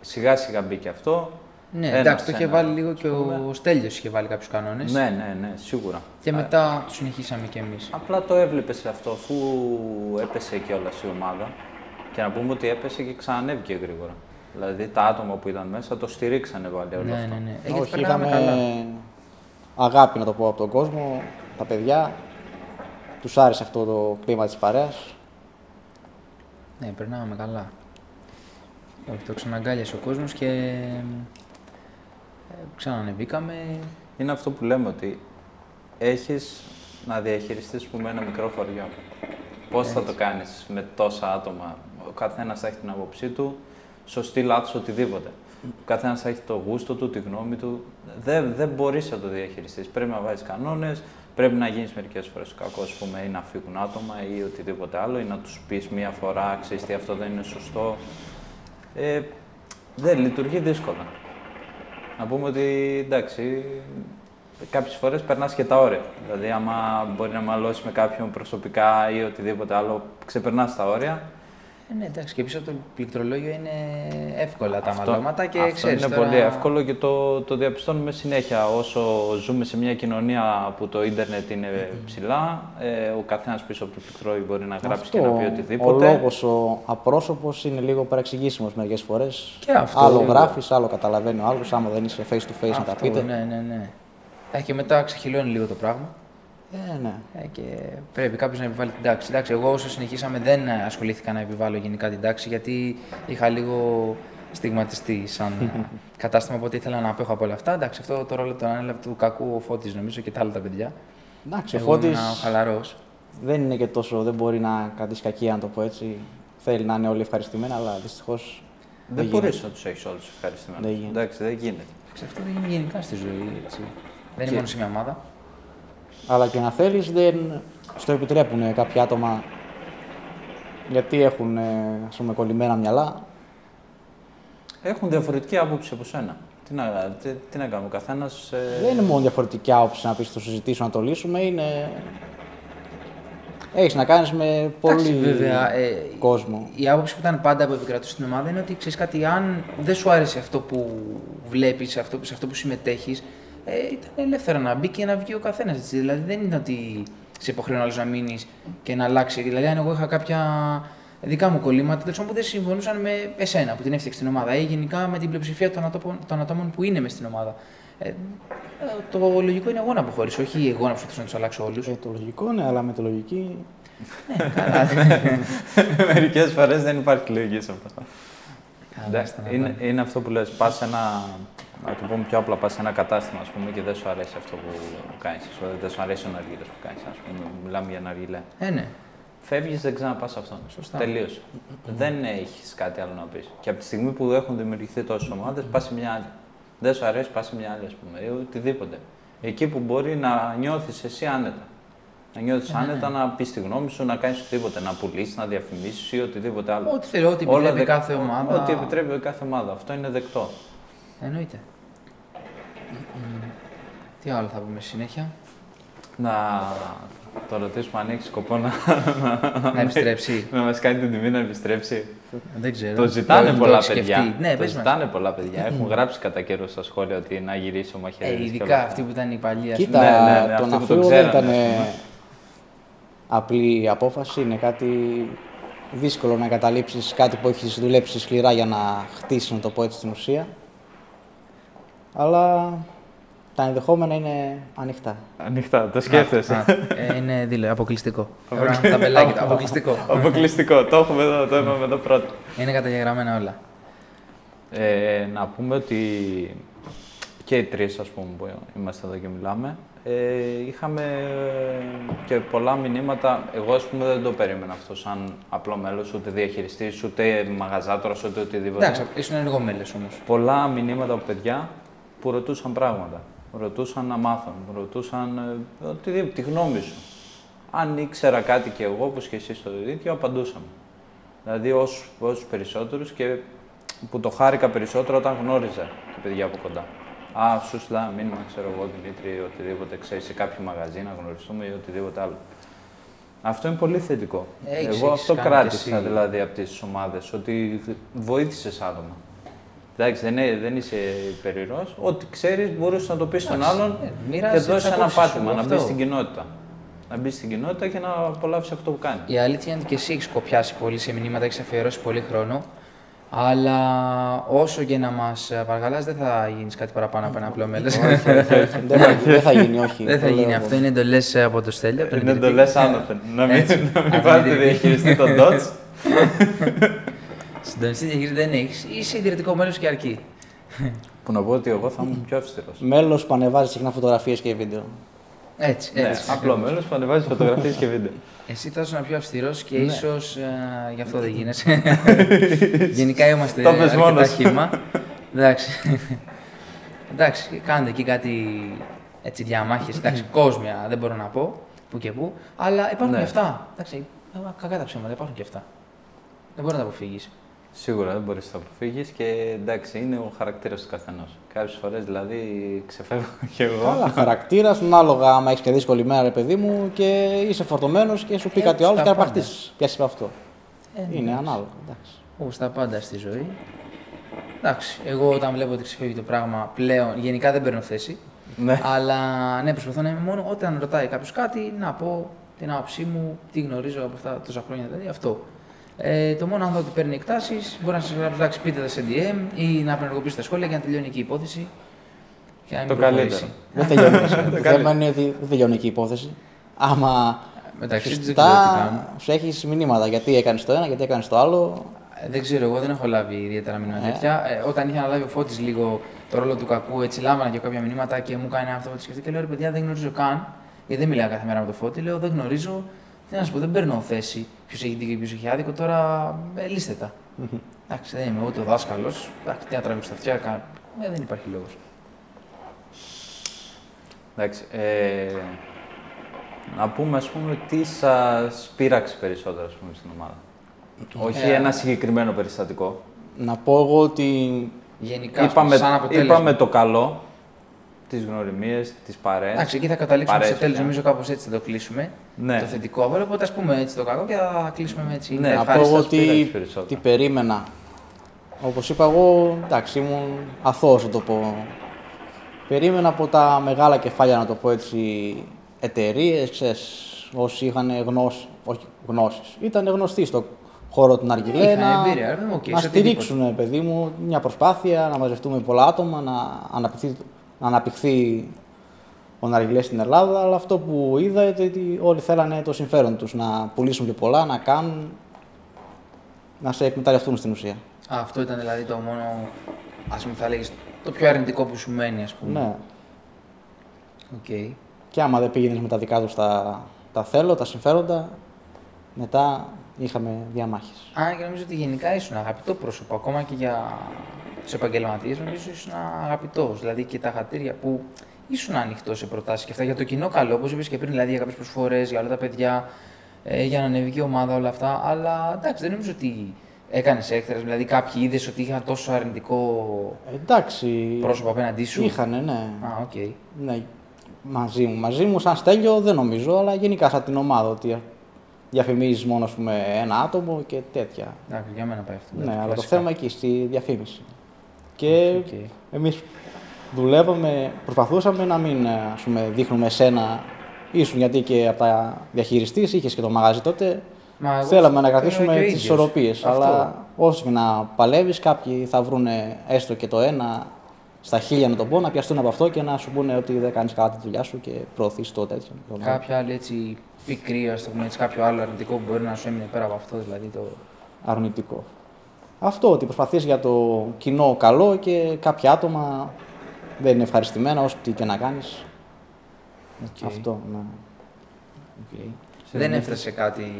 Σιγά σιγά μπήκε αυτό. Ναι, ένας εντάξει, το είχε ένα, βάλει λίγο ας και πούμε. ο Στέλιος είχε βάλει κάποιους κανόνες. Ναι, ναι, ναι, σίγουρα. Και μετά το συνεχίσαμε κι εμείς. Απλά το έβλεπες αυτό αφού έπεσε κιόλας η ομάδα. Και να πούμε ότι έπεσε και ξανανέβηκε γρήγορα. Δηλαδή τα άτομα που ήταν μέσα το στηρίξανε πάλι όλο Ναι, αυτό. ναι, ναι. Ε, γιατί Όχι, περνάμε είχαμε καλά. αγάπη να το πω από τον κόσμο, τα παιδιά. Τους άρεσε αυτό το κλίμα της παρέας. Ναι, περνάμε καλά. Όχι, το ξαναγκάλιασε ο κόσμος και ε, ξανανεβήκαμε. Είναι αυτό που λέμε ότι έχεις να διαχειριστείς που με ένα μικρό χωριό. Πώς θα το κάνεις με τόσα άτομα; Ο καθένας θα έχει την άποψή του, σωστή, λάθος, οτιδήποτε. Ο καθένας θα έχει το γούστο του, τη γνώμη του. Δεν, δεν μπορείς να το διαχειριστείς. Πρέπει να βάζεις κανόνες, πρέπει να γίνεις μερικές φορές κακός, ας πούμε, ή να φύγουν άτομα ή οτιδήποτε άλλο, ή να τους πεις μία φορά, ξέρεις τι, αυτό δεν είναι σωστό. Ε, δεν λειτουργεί δύσκολα. Να πούμε ότι εντάξει, κάποιες φορές περνάς και τα όρια. Δηλαδή, άμα μπορεί να μαλώσεις με κάποιον προσωπικά ή οτιδήποτε άλλο, ξεπερνάς τα όρια. Ε, ναι, εντάξει, και πίσω από το πληκτρολόγιο είναι εύκολα τα Αυτό- μαλώματα και αυτό ξέρεις είναι τώρα... πολύ εύκολο και το, το διαπιστώνουμε συνέχεια. Όσο ζούμε σε μια κοινωνία που το ίντερνετ είναι ψηλά, ε, ο καθένας πίσω από το πληκτρολόγιο μπορεί να γράψει και να πει ο οτιδήποτε. λόγος ο απρόσωπος είναι λίγο παρεξηγήσιμος μερικές φορές. Και αυτό, Άλλο βέβαια. γράφεις, άλλο καταλαβαίνει ο άλλος, άμα δεν είσαι face to face να τα Αυτό, πείτε. Ναι, ναι, ναι. Ε, και μετά ξεχυλώνει λίγο το πράγμα. Ε, ναι. Ε, και πρέπει κάποιος να επιβάλλει την τάξη. Εντάξει, εγώ όσο συνεχίσαμε δεν ασχολήθηκα να επιβάλλω γενικά την τάξη γιατί είχα λίγο στιγματιστεί σαν κατάστημα, οπότε ήθελα να απέχω από όλα αυτά. Εντάξει, αυτό το ρόλο τον ανέλαβε του κακού ο Φώτης νομίζω και τα άλλα τα παιδιά. Εντάξει, ο Εγώ ήμουν Φώτης ο χαλαρός. δεν είναι και τόσο, δεν μπορεί να κρατήσει κακία, να το πω έτσι. Θέλει να είναι όλοι ευχαριστημένοι, αλλά δυστυχώς Δεν γίνεται. μπορείς να τους έχεις όλους ευχαριστημένους. Δεν γίνεται. Εντάξει, δεν γίνεται. Εντάξει, Αυτό δεν είναι γενικά στη ζωή. Έτσι. Δεν είναι Και- μόνο σε μια ομάδα. Αλλά και να θέλεις, δεν... στο επιτρέπουν κάποια άτομα γιατί έχουν ε, ας πούμε, κολλημένα μυαλά. Έχουν διαφορετική άποψη από σένα. Τι να, τι, τι να κάνουμε, ο καθένας. Ε... Δεν είναι μόνο διαφορετική άποψη να πεις το συζητήσουμε, να το λύσουμε. Είναι... Έχεις να κάνεις με πολύ Εντάξει, βέβαια, ε, κόσμο. Η άποψη που ήταν πάντα που επικρατούσε στην ομάδα είναι ότι ξέρεις κάτι, αν δεν σου άρεσε αυτό που βλέπεις, σε αυτό, σε αυτό που συμμετέχεις, ε, ήταν ελεύθερο να μπει και να βγει ο καθένας. Δηλαδή δεν είναι ότι σε υποχρεώνει άλλος να μείνεις και να αλλάξει. Δηλαδή, αν εγώ είχα κάποια δικά μου κολλήματα τέλος που δεν συμφωνούσαν με εσένα που την έφτιαξε την ομάδα ή γενικά με την πλειοψηφία των, ατόμων, των ατόμων που είναι μες στην ομάδα. Ε, το λογικό είναι εγώ να αποχωρήσω, όχι εγώ να προσπαθήσω να τους αλλάξω όλους. Ε, το λογικό ναι, αλλά με το λογική. ναι, καλά. Μερικές φορές δεν υπάρχει λογική σε αυτό. Καλά, είναι, είναι αυτό που λες, πας σε ένα, να το πούμε πιο απλά, πας σε ένα κατάστημα ας πούμε, και δεν σου αρέσει αυτό που κάνεις, δεν σου αρέσει ο ναργίλες που κάνεις, ας πούμε, μιλάμε για ναργίλε. Ε, ναι. Φεύγεις, δεν ξαναπάς αυτόν. Σωστά. Τελείωσε. δεν έχεις κάτι άλλο να πεις. Και από τη στιγμή που έχουν δημιουργηθεί τόσες ομάδες, πας σε μια άλλη. Δεν σου αρέσει, πας σε μια άλλη, ας πούμε, ή οτιδήποτε. Εκεί που μπορεί να νιώθεις εσύ άνετα. Να νιώθεις Ναι, άνετα, να πεις τη γνώμη σου, να κάνεις οτιδήποτε, να πουλήσεις, να διαφημίσεις ή οτιδήποτε άλλο. Ό,τι θέλω, ό,τι Όλα επιτρέπει δεκτά. κάθε ομάδα. Ό,τι επιτρέπει κάθε ομάδα. Αυτό είναι δεκτό. Εννοείται. Τι άλλο θα πούμε στη συνέχεια; Να το ρωτήσουμε αν έχεις σκοπό να, να επιστρέψει. να μας κάνει την τιμή να επιστρέψει. Δεν ξέρω. Το ζητάνε έχω πολλά σκεφτεί. παιδιά. Ναι, το πες μας. ζητάνε πολλά παιδιά. Έχουν γράψει κατά καιρό στα σχόλια ότι να γυρίσει ο μαχαίρι. Ε, ειδικά αυτοί που ήταν οι παλιοί. ας Κοίτα, πούμε. Ναι, ναι, ναι, το αυτοί να που το φύγω δεν ξέρανε, ήταν ας πούμε. απλή απόφαση. Είναι κάτι δύσκολο να καταλήψεις κάτι που έχεις δουλέψει σκληρά για να χτίσεις, να το πω έτσι, στην ουσία. Αλλά τα ενδεχόμενα είναι ανοιχτά. Ανοιχτά, το σκέφτεσαι. Α, ε, είναι δήλω, αποκλειστικό. Τώρα, τα μπελάκια του, αποκλειστικό. Αποκλειστικό. το έχουμε εδώ, το είπαμε εδώ πρώτα. Είναι καταγεγραμμένα όλα. Ε, να πούμε ότι και οι τρεις, ας πούμε, που είμαστε εδώ και μιλάμε, ε, είχαμε ε, και πολλά μηνύματα. Εγώ, ας πούμε, δεν το περίμενα αυτό σαν απλό μέλος, ούτε διαχειριστής, ούτε μαγαζάτορας, ούτε οτιδήποτε. Εντάξει, ήσουν ενεργό μέλος όμως. Πολλά μηνύματα από παιδιά που ρωτούσαν πράγματα. Ρωτούσαν να μάθουν, ρωτούσαν ε, οτιδήποτε, τη γνώμη σου. Αν ήξερα κάτι και εγώ, όπως και εσύ το ίδιο, απαντούσαμε. Δηλαδή όσους, όσους περισσότερους και που το χάρηκα περισσότερο όταν γνώριζα τα παιδιά από κοντά. Α, σου στείλα μήνυμα, ξέρω εγώ, Δημήτρη, ή οτιδήποτε, ξέρεις, σε κάποιο μαγαζί να γνωριστούμε ή οτιδήποτε άλλο. Αυτό είναι πολύ θετικό. Έχεις- Εγώ έχεις αυτό κάνει κράτησα και εσύ. δηλαδή από τις ομάδες, ότι βοήθησες άτομα. Εντάξει, δεν, είναι- δεν είσαι υπερηρό. Ό,τι ξέρεις, μπορούσες να το πεις στον Εντάξει, άλλον ε, και μοίρασε δώσει τις ένα απόψεις σου, πάτημα, να μπεις αυτό. στην κοινότητα. Να μπεις στην κοινότητα και να απολαύσεις αυτό που κάνεις. Η αλήθεια είναι ότι και εσύ έχεις κοπιάσει πολύ σε μηνύματα, έχεις αφιερώσει πολύ χρόνο. Αλλά όσο και να μας παρακαλάς, δεν θα γίνεις κάτι παραπάνω από ένα απλό μέλος. δεν, θα, δεν θα γίνει, όχι. Δεν θα Το γίνει λέω αυτό. Είναι εντολέ από το Στέλιο. από τον Είναι ιδρυτή. εντολέ άνωθεν. Να μην, Έτσι. να μην Από πάρετε τον ιδρυτή. διαχειριστή τον Dodge. Συντονιστή διαχείριση δεν έχεις. Είσαι ιδρυτικό μέλος και αρκεί. Που να πω ότι εγώ θα ήμουν πιο αυστηρός. Μέλος που ανεβάζει συχνά φωτογραφίες και βίντεο. Έτσι, Ναι, έτσι. απλό μέλο που ανεβάζει φωτογραφίες και βίντεο. Εσύ θα ήσουν πιο αυστηρός και Ναι. ίσως γι' αυτό δεν γίνεσαι. Γενικά είμαστε Το πες αρκετά μόνος. χύμα. Εντάξει. Εντάξει, κάντε εκεί κάτι έτσι, διαμάχες, εντάξει, κόσμια, δεν μπορώ να πω, που και που, αλλά υπάρχουν Ναι. και αυτά. Εντάξει, ε, κακά τα ψέματα, υπάρχουν και αυτά. Δεν μπορεί να τα αποφύγεις. Σίγουρα δεν μπορείς να το αποφύγεις και εντάξει, είναι ο χαρακτήρας του καθενός. Κάποιες φορές δηλαδή ξεφεύγω κι εγώ. Καλά, χαρακτήρας, ανάλογα άμα έχεις και δύσκολη μέρα, ρε παιδί μου, και είσαι φορτωμένος και σου πει Ε, κάτι άλλο στα και πάντα. αρπαχτεί. Πιάσει με αυτό. Ε, Είναι ναι. ανάλογα. Εντάξει. Όπως τα πάντα στη ζωή. Εντάξει, εγώ όταν βλέπω ότι ξεφεύγει το πράγμα πλέον, γενικά δεν παίρνω θέση. Ναι. Αλλά ναι, προσπαθώ να είμαι μόνο όταν ρωτάει κάποιος κάτι να πω την άποψή μου, τι γνωρίζω από αυτά τόσα χρόνια. Δηλαδή αυτό. Ε, το μόνο αν δω ότι παίρνει εκτάσεις, μπορεί να σας γράψει εντάξει, πείτε τα σε DM ή να απενεργοποιήσει τα σχόλια και να τελειώνει εκεί η υπόθεση. Και να μην Το προχωρήσει. καλύτερο. Δεν τελειώνει. το θέμα είναι ότι δεν τελειώνει εκεί η υπόθεση. Άμα Μεταξύ τους δεν ξέρω τι κάνουν. σωστά σου έχεις μηνύματα γιατί έκανες το ένα, γιατί έκανες το άλλο. Ε, Δεν ξέρω, εγώ δεν έχω λάβει ιδιαίτερα μηνύματα Ε. τέτοια. Ε, όταν είχε αναλάβει ο Φώτης λίγο το ρόλο του κακού, έτσι λάμβανα και κάποια μηνύματα και μου κάνει αυτό. Και και λέω ρε παιδιά, δεν γνωρίζω καν. Γιατί δεν μιλάω κάθε μέρα με το Φώτη. Λέω δεν γνωρίζω. Τι να σου πω, δεν παίρνω θέση. Ποιος έχει δίκιο και ποιος έχει άδικο. Τώρα ε, λύστε τα. Εντάξει, δεν είμαι ούτε ο δάσκαλος. Τι να τραβήξω τα αυτιά. κα- Ε, δεν υπάρχει λόγος. Εντάξει. Ε, Να πούμε, ας πούμε, τι σας πείραξε περισσότερο, ας πούμε, στην ομάδα. Όχι Ε, ένα συγκεκριμένο περιστατικό. Να πω εγώ ότι Γενικά, ας Είπαμε, πούμε, σαν αποτέλεσμα. είπαμε το καλό, τις γνωριμίες, τις παρέες. Εντάξει, εκεί θα καταλήξουμε Παρέες, σε τέλος. ναι. Νομίζω κάπως έτσι θα το κλείσουμε. Ναι. Το θετικό άβολο. Οπότε ας πούμε έτσι το κακό και θα κλείσουμε με έτσι. Ναι, με να πω ευχάριστα εγώ πείραξε τι, περισσότερο. τι περίμενα. Όπως είπα εγώ, εντάξει, ήμουν αθώος να το πω. Περίμενα από τα μεγάλα κεφάλια, να το πω έτσι, εταιρείες, όσοι είχαν γνώσεις, όχι γνώσεις, ήταν γνωστοί στο χώρο του Ναργιλέ, Είχαν να, εμπειρία, ρε παιδί μου, οκ, να σε οτιδήποτε. στηρίξουν, παιδί μου, μια προσπάθεια, να μαζευτούμε πολλά άτομα, να αναπτυχθεί, να αναπτυχθεί ο Ναργιλέ στην Ελλάδα, αλλά αυτό που είδα είναι ότι όλοι θέλανε το συμφέρον τους, να πουλήσουν πιο πολλά, να κάνουν, να σε εκμεταλλευτούν στην ουσία. Α, αυτό ήταν δηλαδή το μόνο. Ας πούμε, θα λέγεις το πιο αρνητικό που σου μένει, ας πούμε. Ναι. Οκ. Και άμα δεν πήγαινες με τα δικά τους τα, τα θέλω, τα συμφέροντα, μετά είχαμε διαμάχες. Α, και νομίζω ότι γενικά ήσουν αγαπητό πρόσωπο. Ακόμα και για τους επαγγελματίες, νομίζω ήσουν αγαπητός. Δηλαδή και τα χατήρια που ήσουν ανοιχτός σε προτάσεις και αυτά για το κοινό καλό, όπως είπες και πριν, δηλαδή για κάποιες προσφορές, για όλα τα παιδιά, ε, για να ανέβει και η ομάδα, όλα αυτά. Αλλά εντάξει, δεν νομίζω ότι έκανες έκθεση. Δηλαδή κάποιοι είδες ότι είχαν τόσο αρνητικό Εντάξει. πρόσωπο απέναντί σου. Είχανε, ναι. Α, οκ. ναι. Μαζί μου. Μαζί μου, σαν Στέλιο, δεν νομίζω, αλλά γενικά σαν την ομάδα. Ότι διαφημίζεις μόνο ας πούμε, ένα άτομο και τέτοια. Εντάξει, για μένα πάει αυτό. Ναι, εντάξει, αλλά το κλασικά. θέμα εκεί, στη διαφήμιση. Και Οκ. εμείς δουλεύαμε, προσπαθούσαμε να μην ε, ας πούμε, δείχνουμε εσένα ήσουν γιατί και από τα διαχειριστή, είχες και το μαγάζι τότε. Μα εγώ Θέλαμε να το κρατήσουμε έκανα και ο τις ίδιος. ισορροπίες. Αυτό. Αλλά όσο και να παλεύεις, κάποιοι θα βρουν έστω και το ένα στα χίλια να το πω, να πιαστούν από αυτό και να σου πούνε ότι δεν κάνεις καλά τη δουλειά σου και προωθείς το τέτοιο. Κάποια άλλη έτσι πικρή, ας το πούμε έτσι, κάποιο άλλο αρνητικό που μπορεί να σου έμεινε πέρα από αυτό. Δηλαδή το. αρνητικό. Αυτό ότι προσπαθείς για το κοινό καλό και κάποια άτομα δεν είναι ευχαριστημένα όσο τι και να κάνεις. Οκ. Αυτό, ναι. οκ. Δεν έφτασε κάτι.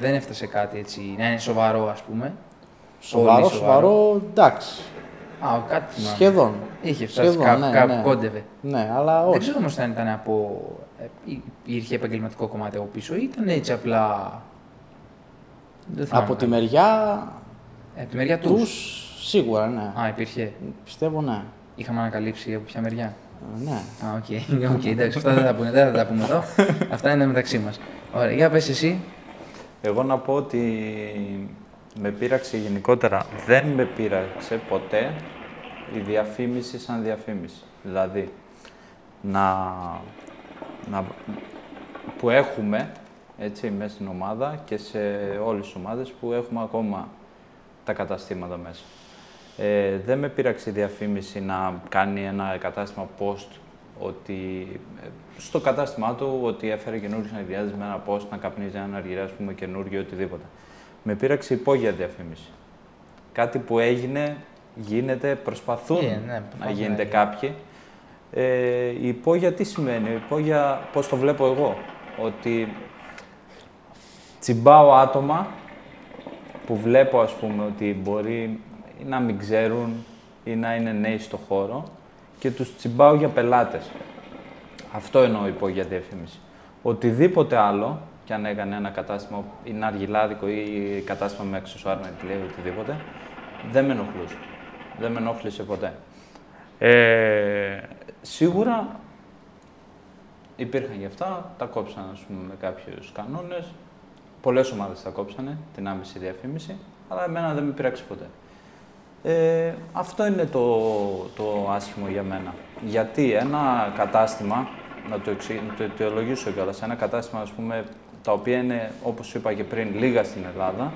Δεν έφτασε κάτι έτσι να είναι σοβαρό, ας πούμε. Σοβαρό, Πολύ σοβαρό, εντάξει. Α, κάτι θυμάμαι. Σχεδόν. Είχε φτάσει Σχεδόν, κάπου, ναι, κάπου ναι. κόντευε. Ναι, αλλά Δεν όχι. ξέρω όμως αν ήταν από. ε, ή- Υπήρχε επαγγελματικό κομμάτι από πίσω ή ήταν έτσι απλά. Δεν θυμάμαι Από τη καλά. μεριά Ε, από τη μεριά τους. τους, σίγουρα, ναι. Α, υπήρχε. Πιστεύω, ναι. Είχαμε ανακαλύψει από ποια μεριά. Ε, Ναι. Α, OK. OK, εντάξει, αυτά δεν θα, πούμε, δεν θα τα πούμε εδώ. αυτά είναι μεταξύ μας. Ωραία, για πες εσύ. Εγώ να πω ότι με πείραξε γενικότερα, δεν με πείραξε ποτέ η διαφήμιση σαν διαφήμιση. Δηλαδή, να, να, που έχουμε έτσι, μέσα στην ομάδα και σε όλες τις ομάδες που έχουμε ακόμα τα καταστήματα μέσα. Ε, δεν με πείραξε η διαφήμιση να κάνει ένα κατάστημα post ότι ε, στο κατάστημά του ότι έφερε καινούργιες αναγκαιάδες με ένα post να καπνίζει ένα αργυρά, ας πούμε, καινούργιο οτιδήποτε. Με πείραξε υπόγεια διαφήμιση. Κάτι που έγινε, γίνεται, προσπαθούν Ε, ναι, να προσπαθούν γίνεται να γίνει. κάποιοι. Ε, η υπόγεια τι σημαίνει, η υπόγεια πώς το βλέπω εγώ, ότι τσιμπάω άτομα που βλέπω ας πούμε ότι μπορεί να μην ξέρουν ή να είναι νέοι στο χώρο και τους τσιμπάω για πελάτες. Αυτό εννοώ υπόγεια διαφήμιση. Οτιδήποτε άλλο, και αν έκανε ένα κατάστημα ή ένα αργυλάδικο ή κατάστημα με αξεσουάρ με τηλέφωνο ή οτιδήποτε, δεν με ενοχλούσε. Δεν με ενόχλησε ποτέ. Ε, σίγουρα υπήρχαν γι' αυτά, τα κόψαν ας πούμε, με κάποιους κανόνες. Πολλές ομάδες τα κόψανε, την άμεση διαφήμιση, αλλά εμένα δεν με πειράξει ποτέ. Ε, αυτό είναι το, το άσχημο για μένα. Γιατί ένα κατάστημα, να το, εξή, να το αιτιολογήσω κιόλας, ένα κατάστημα ας πούμε, τα οποία είναι, όπως σου είπα και πριν, λίγα στην Ελλάδα,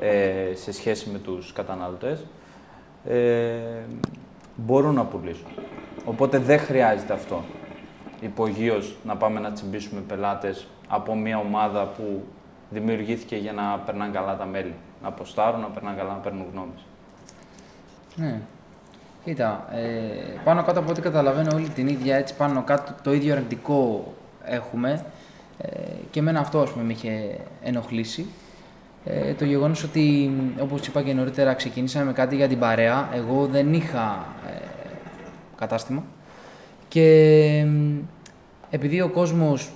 ε, σε σχέση με τους καταναλωτές, ε, μπορούν να πουλήσουν. Οπότε δεν χρειάζεται αυτό. Υπογείως να πάμε να τσιμπήσουμε πελάτες από μια ομάδα που δημιουργήθηκε για να περνάνε καλά τα μέλη. Να αποστάρουν, να περνάνε καλά, να παίρνουν γνώμες. Ναι. Κοίτα, ε, πάνω κάτω από ό,τι καταλαβαίνω όλη την ίδια, έτσι πάνω κάτω το ίδιο αρνητικό έχουμε ε, και εμένα αυτό ας πούμε με είχε ενοχλήσει. Ε, το γεγονός ότι, όπως είπα και νωρίτερα, ξεκινήσαμε με κάτι για την παρέα. Εγώ δεν είχα ε, κατάστημα και επειδή ο κόσμος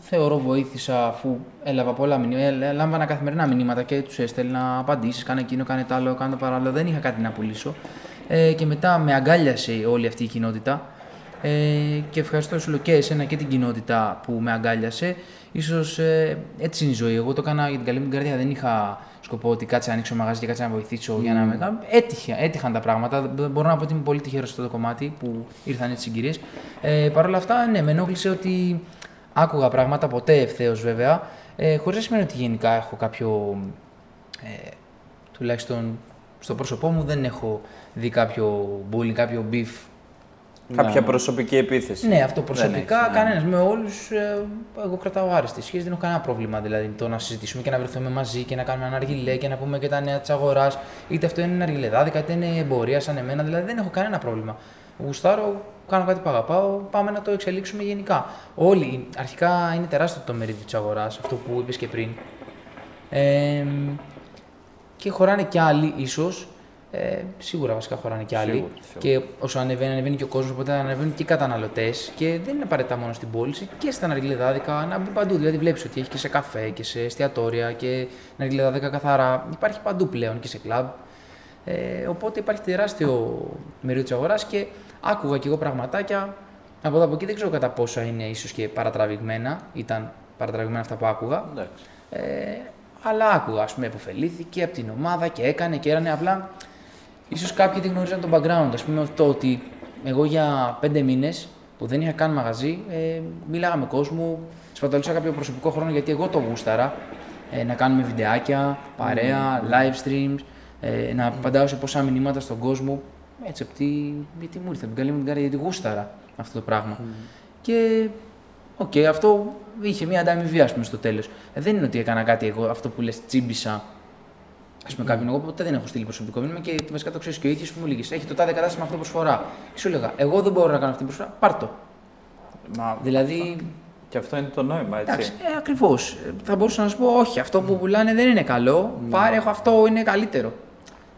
θεωρώ βοήθησα αφού έλαβα πολλά μηνύματα, λάμβανα καθημερινά μηνύματα και τους έστελνα απαντήσεις, κάνε εκείνο, κάνε το άλλο, κάνε το παράλληλο, δεν είχα κάτι να πουλήσω. Ε, και μετά με αγκάλιασε όλη αυτή η κοινότητα ε, και ευχαριστώ σου και εσένα και την κοινότητα που με αγκάλιασε. Ίσως ε, έτσι είναι η ζωή. Εγώ το έκανα για την καλή μου καρδιά. Δεν είχα σκοπό ότι κάτσε να ανοίξω μαγαζί και κάτσε να βοηθήσω για να με κάνω. Έτυχε, έτυχαν τα πράγματα. Μπορώ να πω ότι είμαι πολύ τυχερός στο το κομμάτι που ήρθαν έτσι συγκυρίες. Ε, Παρ' όλα αυτά, ναι, με ενόχλησε ότι άκουγα πράγματα, ποτέ ευθέως βέβαια. Ε, Χωρίς να σημαίνει ότι γενικά έχω κάποιο. Ε, τουλάχιστον στο πρόσωπό μου δεν έχω δει κάποιο bullying, κάποιο beef Κάποια προσωπική επίθεση. ναι, αυτό προσωπικά έχεις, ναι. κανένας. Με όλους εγώ κρατάω άριστη σχέση. Δεν έχω κανένα πρόβλημα δηλαδή το να συζητήσουμε και να βρεθούμε μαζί και να κάνουμε ένα αργιλέ και να πούμε και τα νέα της αγοράς. Είτε αυτό είναι αργιλεδάδικα, είτε είναι εμπορία σαν εμένα. Δηλαδή δεν έχω κανένα πρόβλημα. Γουστάρω, κάνω κάτι που αγαπάω, πάμε να το εξελίξουμε γενικά. Όλοι, αρχικά είναι τεράστιο το μερίδιο της αγοράς, αυτό που είπες και πριν. Ε, και χωράνε κι άλλοι ίσως. Ε, σίγουρα βασικά χωράνε κι άλλοι. Σίγουρα, σίγουρα. Και όσο ανεβαίνει, ανεβαίνει και ο κόσμος, οπότε ανεβαίνουν και οι καταναλωτές. Και δεν είναι απαραίτητα μόνο στην πώληση και στα ναργιλεδάδικα, να μπει παντού. Δηλαδή, βλέπεις ότι έχει και σε καφέ και σε εστιατόρια και ναργιλεδάδικα καθαρά. Υπάρχει παντού πλέον και σε κλαμπ. Ε, οπότε υπάρχει τεράστιο μερίδιο της αγοράς και άκουγα κι εγώ πραγματάκια από εδώ από εκεί. Δεν ξέρω κατά πόσα είναι ίσως και παρατραβηγμένα. Ήταν παρατραβηγμένα αυτά που άκουγα. Εντάξει. Ε, αλλά άκουγα, ας πούμε, επωφελήθηκε από την ομάδα και έκανε και έρανε απλά. Ίσως κάποιοι δεν γνωρίζαν τον background. Α πούμε, αυτό ότι εγώ για πέντε μήνες που δεν είχα καν μαγαζί, ε, μίλαγα με κόσμο, σπαταλούσα κάποιο προσωπικό χρόνο γιατί εγώ το γούσταρα. Ε, να κάνουμε βιντεάκια, παρέα, live streams, ε, να απαντάω σε πόσα μηνύματα στον κόσμο. Έτσι, από τη, γιατί μου ήρθε, από την καλή μου την καρδιά, γιατί γούσταρα αυτό το πράγμα. Και Οκ, αυτό είχε μια ανταμοιβή, ας πούμε, στο τέλος. Ε, δεν είναι ότι έκανα κάτι εγώ, αυτό που λες, τσίμπησα. Ας πούμε, κάποιον εγώ ποτέ δεν έχω στείλει προσωπικό μήνυμα και βασικά το ξέρεις και ο ίδιος που μου λέγει: Έχει το τάδε κατάστημα αυτό προσφορά. Και σου έλεγα: Εγώ δεν μπορώ να κάνω αυτή την προσφορά, πάρ το. Μα Δηλαδή, και αυτό είναι το νόημα, έτσι. εντάξει, ε, ακριβώς. Θα μπορούσα να σου πω: Όχι, αυτό που πουλάνε δεν είναι καλό. Πάρε, έχω αυτό, είναι καλύτερο.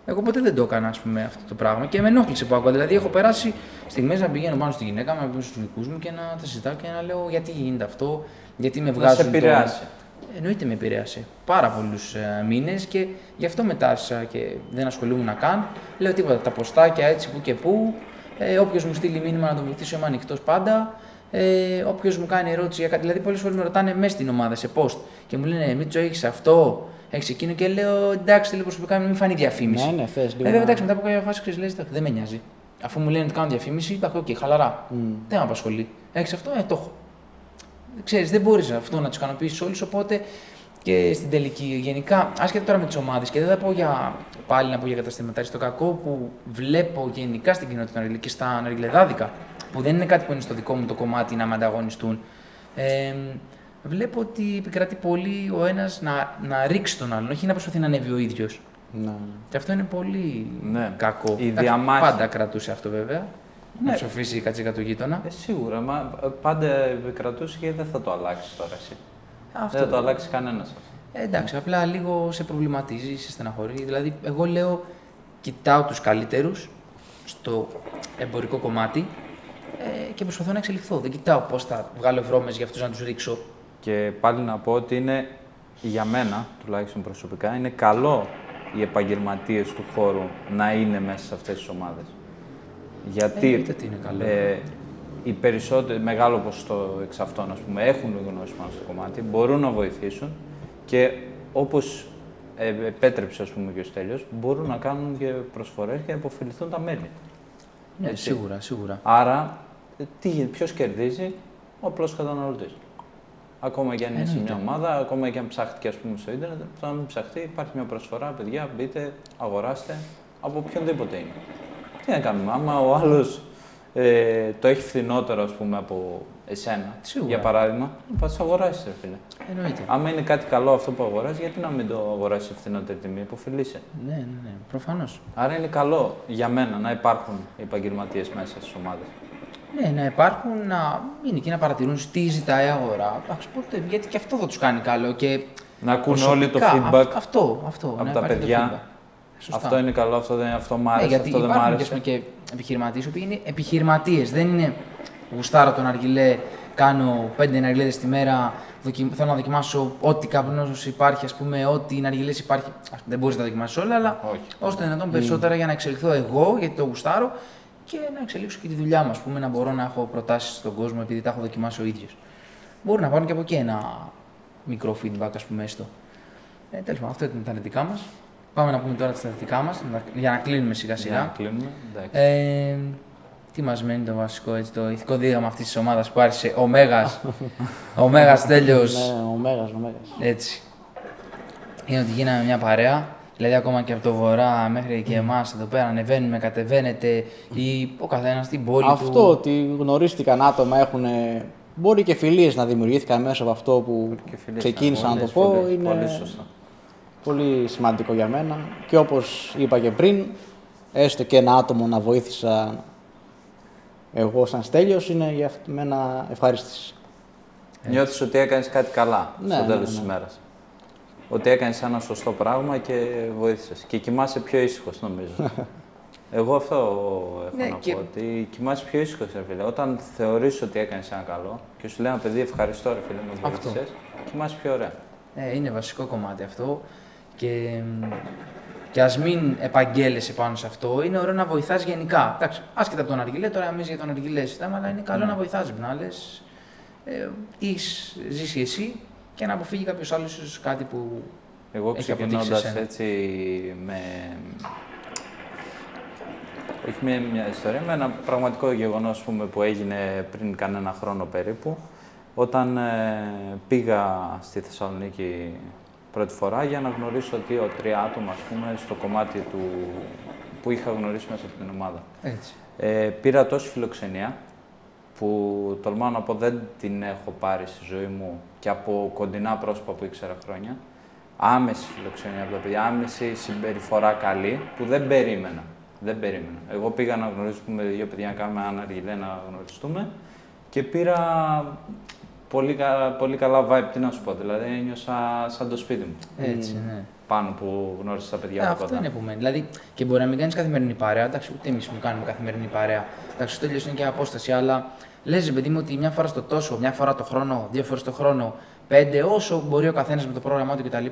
Εγώ ποτέ δεν το έκανα ας πούμε, αυτό το πράγμα και με ενόχλησε που άκουγα. Δηλαδή, έχω περάσει στιγμές να πηγαίνω πάνω στη γυναίκα μου, να πηγαίνω στου δικούς μου και να τα συζητάω και να λέω γιατί γίνεται αυτό, γιατί με Να βγάζουν. σε το- επηρεάσει. Εννοείται με επηρέασε. Πάρα πολλούς ε, μήνες και γι' αυτό μετά άργησα και δεν ασχολούμουν καν. Λέω τίποτα. Τα ποστάκια έτσι που και που. Ε, Όποιος μου στείλει μήνυμα να τον βοηθήσω, είμαι ανοιχτός πάντα. Ε, Όποιος μου κάνει ερώτηση για κάτι. Δηλαδή, πολλές φορές με ρωτάνε μέσα στην ομάδα σε post και μου λένε Μίτσο, έχει αυτό, έχει εκείνο. Και λέω εντάξει, θέλω προσωπικά μην φανεί διαφήμιση. Ναι, ναι, θες λίγο Ε, βέβαια, να- εντάξει, μετά από κάποια φάση ξέρει, λες, «Εντάξει, δεν με νοιάζει. Αφού μου λένε ότι κάνω διαφήμιση, εντάξει, οκ, χαλαρά. Δεν με απασχολεί. Έχει αυτό, ε, το έχω. Ξέρεις, δεν μπορεί αυτό να τους ικανοποιήσει όλους, οπότε και στην τελική, γενικά, άσχετα τώρα με τις ομάδες, και δεν θα πω για, πάλι να πω για καταστηματάρι, το κακό που βλέπω γενικά στην κοινότητα Ναργιλέ και στα ναργιλεδάδικα, που δεν είναι κάτι που είναι στο δικό μου το κομμάτι να με ανταγωνιστούν. Ε, βλέπω ότι επικρατεί πολύ ο ένας να, να ρίξει τον άλλον, όχι να προσπαθεί να ανέβει ο ίδιος. Ναι. Και αυτό είναι πολύ Ναι. κακό. Η Εντάξει, διαμάχη. Πάντα κρατούσε αυτό βέβαια. Ναι. Να ψοφήσει η κατσίκα του γείτονα. Ε, σίγουρα, μα ε, πάντα επικρατούσε και δεν θα το αλλάξει τώρα εσύ. Αυτό. Δεν θα το αλλάξει κανένας αυτό. Ε, εντάξει, απλά λίγο σε προβληματίζει, σε στεναχωρεί. Δηλαδή, εγώ λέω, κοιτάω τους καλύτερους στο εμπορικό κομμάτι ε, και προσπαθώ να εξελιχθώ. Δεν κοιτάω πώς θα βγάλω βρώμες για αυτούς να τους ρίξω. Και πάλι να πω ότι είναι για μένα, τουλάχιστον προσωπικά, είναι καλό οι επαγγελματίες του χώρου να είναι μέσα σε αυτές τις ομάδες. Γιατί εννοείται ότι είναι καλό. ε, οι περισσότεροι, μεγάλο ποσοστό εξ αυτών, ας πούμε, έχουν γνώση πάνω στο κομμάτι, μπορούν να βοηθήσουν και όπως ε, επέτρεψε ας πούμε, και ο Στέλιος, μπορούν να κάνουν και προσφορές και να υποφεληθούν τα μέλη. Ναι, έτσι. σίγουρα, σίγουρα. Άρα, ε, τι, ποιος κερδίζει, ο απλός καταναλωτής. Ακόμα και αν είναι σε Εννοείται. μια ομάδα, ακόμα και αν ψάχτηκε ας πούμε, στο ίντερνετ, το να μην ψαχτεί, υπάρχει μια προσφορά, παιδιά, μπείτε, αγοράστε, από οποιονδήποτε είναι. Τι να κάνουμε, άμα ο άλλος ε, το έχει φθηνότερο ας πούμε, από εσένα, Σίγουρα. για παράδειγμα, πας το αγοράσεις, ρε φίλε. Εννοείται. Άμα είναι κάτι καλό αυτό που αγοράζει, γιατί να μην το αγοράσει σε φθηνότερη τιμή, υποφελείσαι. Ναι, ναι, ναι. Προφανώς. Άρα είναι καλό για μένα να υπάρχουν επαγγελματίες μέσα στις ομάδες. Ναι, να υπάρχουν, να είναι εκεί να παρατηρούν τι ζητάει η αγορά. Εντάξει, πότε, γιατί και αυτό θα τους κάνει καλό. Και Να ακούν όλοι το προσωπικά, feedback. αυ- αυτό, αυτό. από να τα υπάρχει το παιδιά. feedback. Σωστά. Αυτό είναι καλό, αυτό, δεν, αυτό μ' Ναι, άρεσε, γιατί αυτό δεν μ' υπάρχουν και, άρεσε. ας πούμε, και επιχειρηματίες, οι οποίοι είναι επιχειρηματίες. Δεν είναι γουστάρα τον αργιλέ, κάνω πέντε ναργιλέδε τη μέρα, δοκι... θέλω να δοκιμάσω ό,τι καπνό υπάρχει, ας πούμε, ό,τι ναργιλέ υπάρχει. Ας, δεν μπορείς να τα δοκιμάσεις όλα, αλλά Όχι. όσο το δυνατόν περισσότερα για να εξελιχθώ εγώ, γιατί το γουστάρω και να εξελίξω και τη δουλειά μου, ας πούμε, να μπορώ να έχω προτάσεις στον κόσμο επειδή τα έχω δοκιμάσει ο ίδιος. Μπορεί να πάρουν και από εκεί ένα μικρό feedback, ας πούμε, έστω. Ε, Τέλος πάντων, αυτό ήταν τα αρνητικά μας. Πάμε να πούμε τώρα τα αρνητικά μας, για να κλείνουμε σιγά Για σιγά. να κλείνουμε. Εντάξει. Ε, τι μας μένει το βασικό, έτσι, το ηθικό δίδαγμα αυτής της ομάδας που άρχισε ο Μέγας. ο Μέγας τέλειος. Ναι, ο Μέγας, ο Μέγας. Έτσι. Είναι ότι γίναμε μια παρέα. Δηλαδή, ακόμα και από το βορρά μέχρι και εμάς εδώ πέρα ανεβαίνουμε, κατεβαίνετε ή ο καθένας στην πόλη Αυτό του. ότι γνωρίστηκαν άτομα έχουν. Μπορεί και φιλίες να δημιουργήθηκαν μέσα από αυτό που Και φιλίες ξεκίνησα να το πολλές, πω. πολλές, είναι Πολύ σωστά. πολύ σημαντικό για μένα. Και όπως είπα και πριν, έστω και ένα άτομο να βοήθησα εγώ σαν στέλιος είναι για μένα ευχαρίστηση. Νιώθεις ότι έκανες κάτι καλά Ναι, στο ναι, τέλος ναι. της ημέρας. Ότι έκανες ένα σωστό πράγμα και βοήθησες. Και κοιμάσαι πιο ήσυχος νομίζω. Εγώ αυτό έχω Ναι, να και- πω, ότι κοιμάσαι πιο ήσυχος ρε φίλε. Όταν θεωρείς ότι έκανες ένα καλό και σου λέει ένα παιδί ευχαριστώ ρε φίλε με Αυτό. βοήθησες, κοιμάσαι πιο ωραία. Ε, είναι βασικό κομμάτι αυτό. Και, και ας μην επαγγέλλεσαι πάνω σε αυτό, είναι ωραίο να βοηθάς γενικά. Εντάξει, άσχετα από τον αργιλέ, τώρα εμείς για τον αργιλέ συζητάμε, αλλά είναι καλό να βοηθάς να λε ε, τι ζήσει εσύ και να αποφύγει κάποιος άλλος ίσως κάτι που. Εγώ Έχει αποτύχει ξεκινώντα σε σένα. έτσι με. Όχι μια, μια ιστορία, με ένα πραγματικό γεγονός που έγινε πριν κανένα χρόνο περίπου. Όταν ε, πήγα στη Θεσσαλονίκη πρώτη φορά για να γνωρίσω δύο-τρία άτομα ας πούμε, στο κομμάτι του που είχα γνωρίσει μέσα από την ομάδα. Έτσι. Ε, πήρα τόση φιλοξενία που τολμάω να πω δεν την έχω πάρει στη ζωή μου και από κοντινά πρόσωπα που ήξερα χρόνια. Άμεση φιλοξενία από τα παιδιά, άμεση συμπεριφορά καλή που δεν περίμενα. Δεν περίμενα. Εγώ πήγα να γνωρίσουμε δύο παιδιά να κάνουμε ένα αργιλέ να γνωριστούμε και πήρα πολύ, κα- πολύ καλά vibe, τι να σου πω. Δηλαδή ένιωσα σαν το σπίτι μου Έτσι, ναι. Πάνω που γνώρισα τα παιδιά Ε, από αυτό κοντά. είναι που μένει. Δηλαδή, και μπορεί να μην κάνεις καθημερινή παρέα. Εντάξει, ούτε εμείς που κάνουμε καθημερινή παρέα. Εντάξει, στο τέλος είναι και απόσταση, αλλά λες, παιδί μου, ότι μια φορά στο τόσο, μια φορά το χρόνο, δύο φορές το χρόνο, πέντε, όσο μπορεί ο καθένας με το πρόγραμμά του κτλ.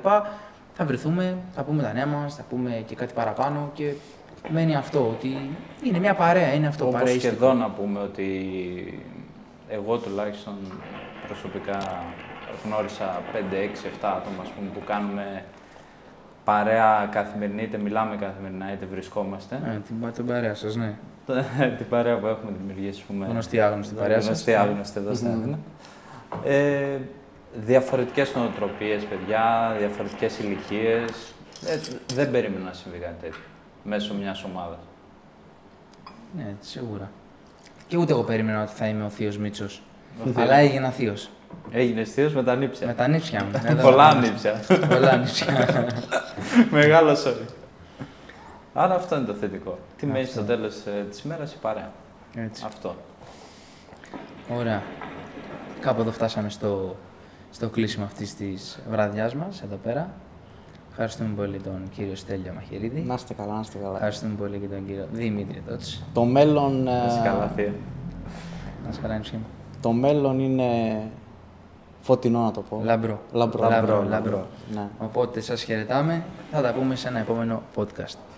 Θα βρεθούμε, θα πούμε τα νέα μας, θα πούμε και κάτι παραπάνω και μένει αυτό. Ότι είναι μια παρέα, είναι αυτό Όπως και παρεΐστικο. εδώ να πούμε ότι εγώ τουλάχιστον προσωπικά γνώρισα 5, 6, 7 άτομα ας πούμε, που κάνουμε παρέα καθημερινή, είτε μιλάμε καθημερινά είτε βρισκόμαστε. Ε, την, την παρέα σας, ναι. την παρέα που έχουμε δημιουργήσει, ας πούμε. Γνωστή άγνωστη παρέα σας. Γνωστή άγνωστη εδώ στην Αθήνα. Ε, διαφορετικές νοοτροπίες, παιδιά, διαφορετικές ηλικίες. Ε, δεν περίμενα να συμβεί κάτι τέτοιο μέσω μιας ομάδας. Ναι, σίγουρα. Και ούτε εγώ περίμενα ότι θα είμαι ο Θείος Μίτσος. θείος. Αλλά έγινα Θείος. Έγινε θείος με τα νύψια. Με τα νύψια μου. Εδώ. Πολλά νύψια. Πολλά νύψια. Μεγάλο sorry. Άρα αυτό είναι το θετικό. Τι μένει στο τέλος ε, της ημέρα η παρέα. Έτσι. Αυτό. Ωραία. Κάπου εδώ φτάσαμε στο, στο κλείσιμο αυτής της βραδιάς μας, εδώ πέρα. Ευχαριστούμε πολύ τον κύριο Στέλιο Μαχαιρίδη. Να είστε καλά, να είστε καλά. Ευχαριστούμε πολύ και τον κύριο Δημήτρη Τότς. Το μέλλον, Να είσαι ε, καλά, θεία. Να σε χαρώ ανίψι μου. το μέλλον είναι φωτεινό να το πω. Λαμπρό. Λαμπρό. Λαμπρό, λαμπρό. Ναι. Οπότε σας χαιρετάμε. Θα τα πούμε σε ένα επόμενο podcast.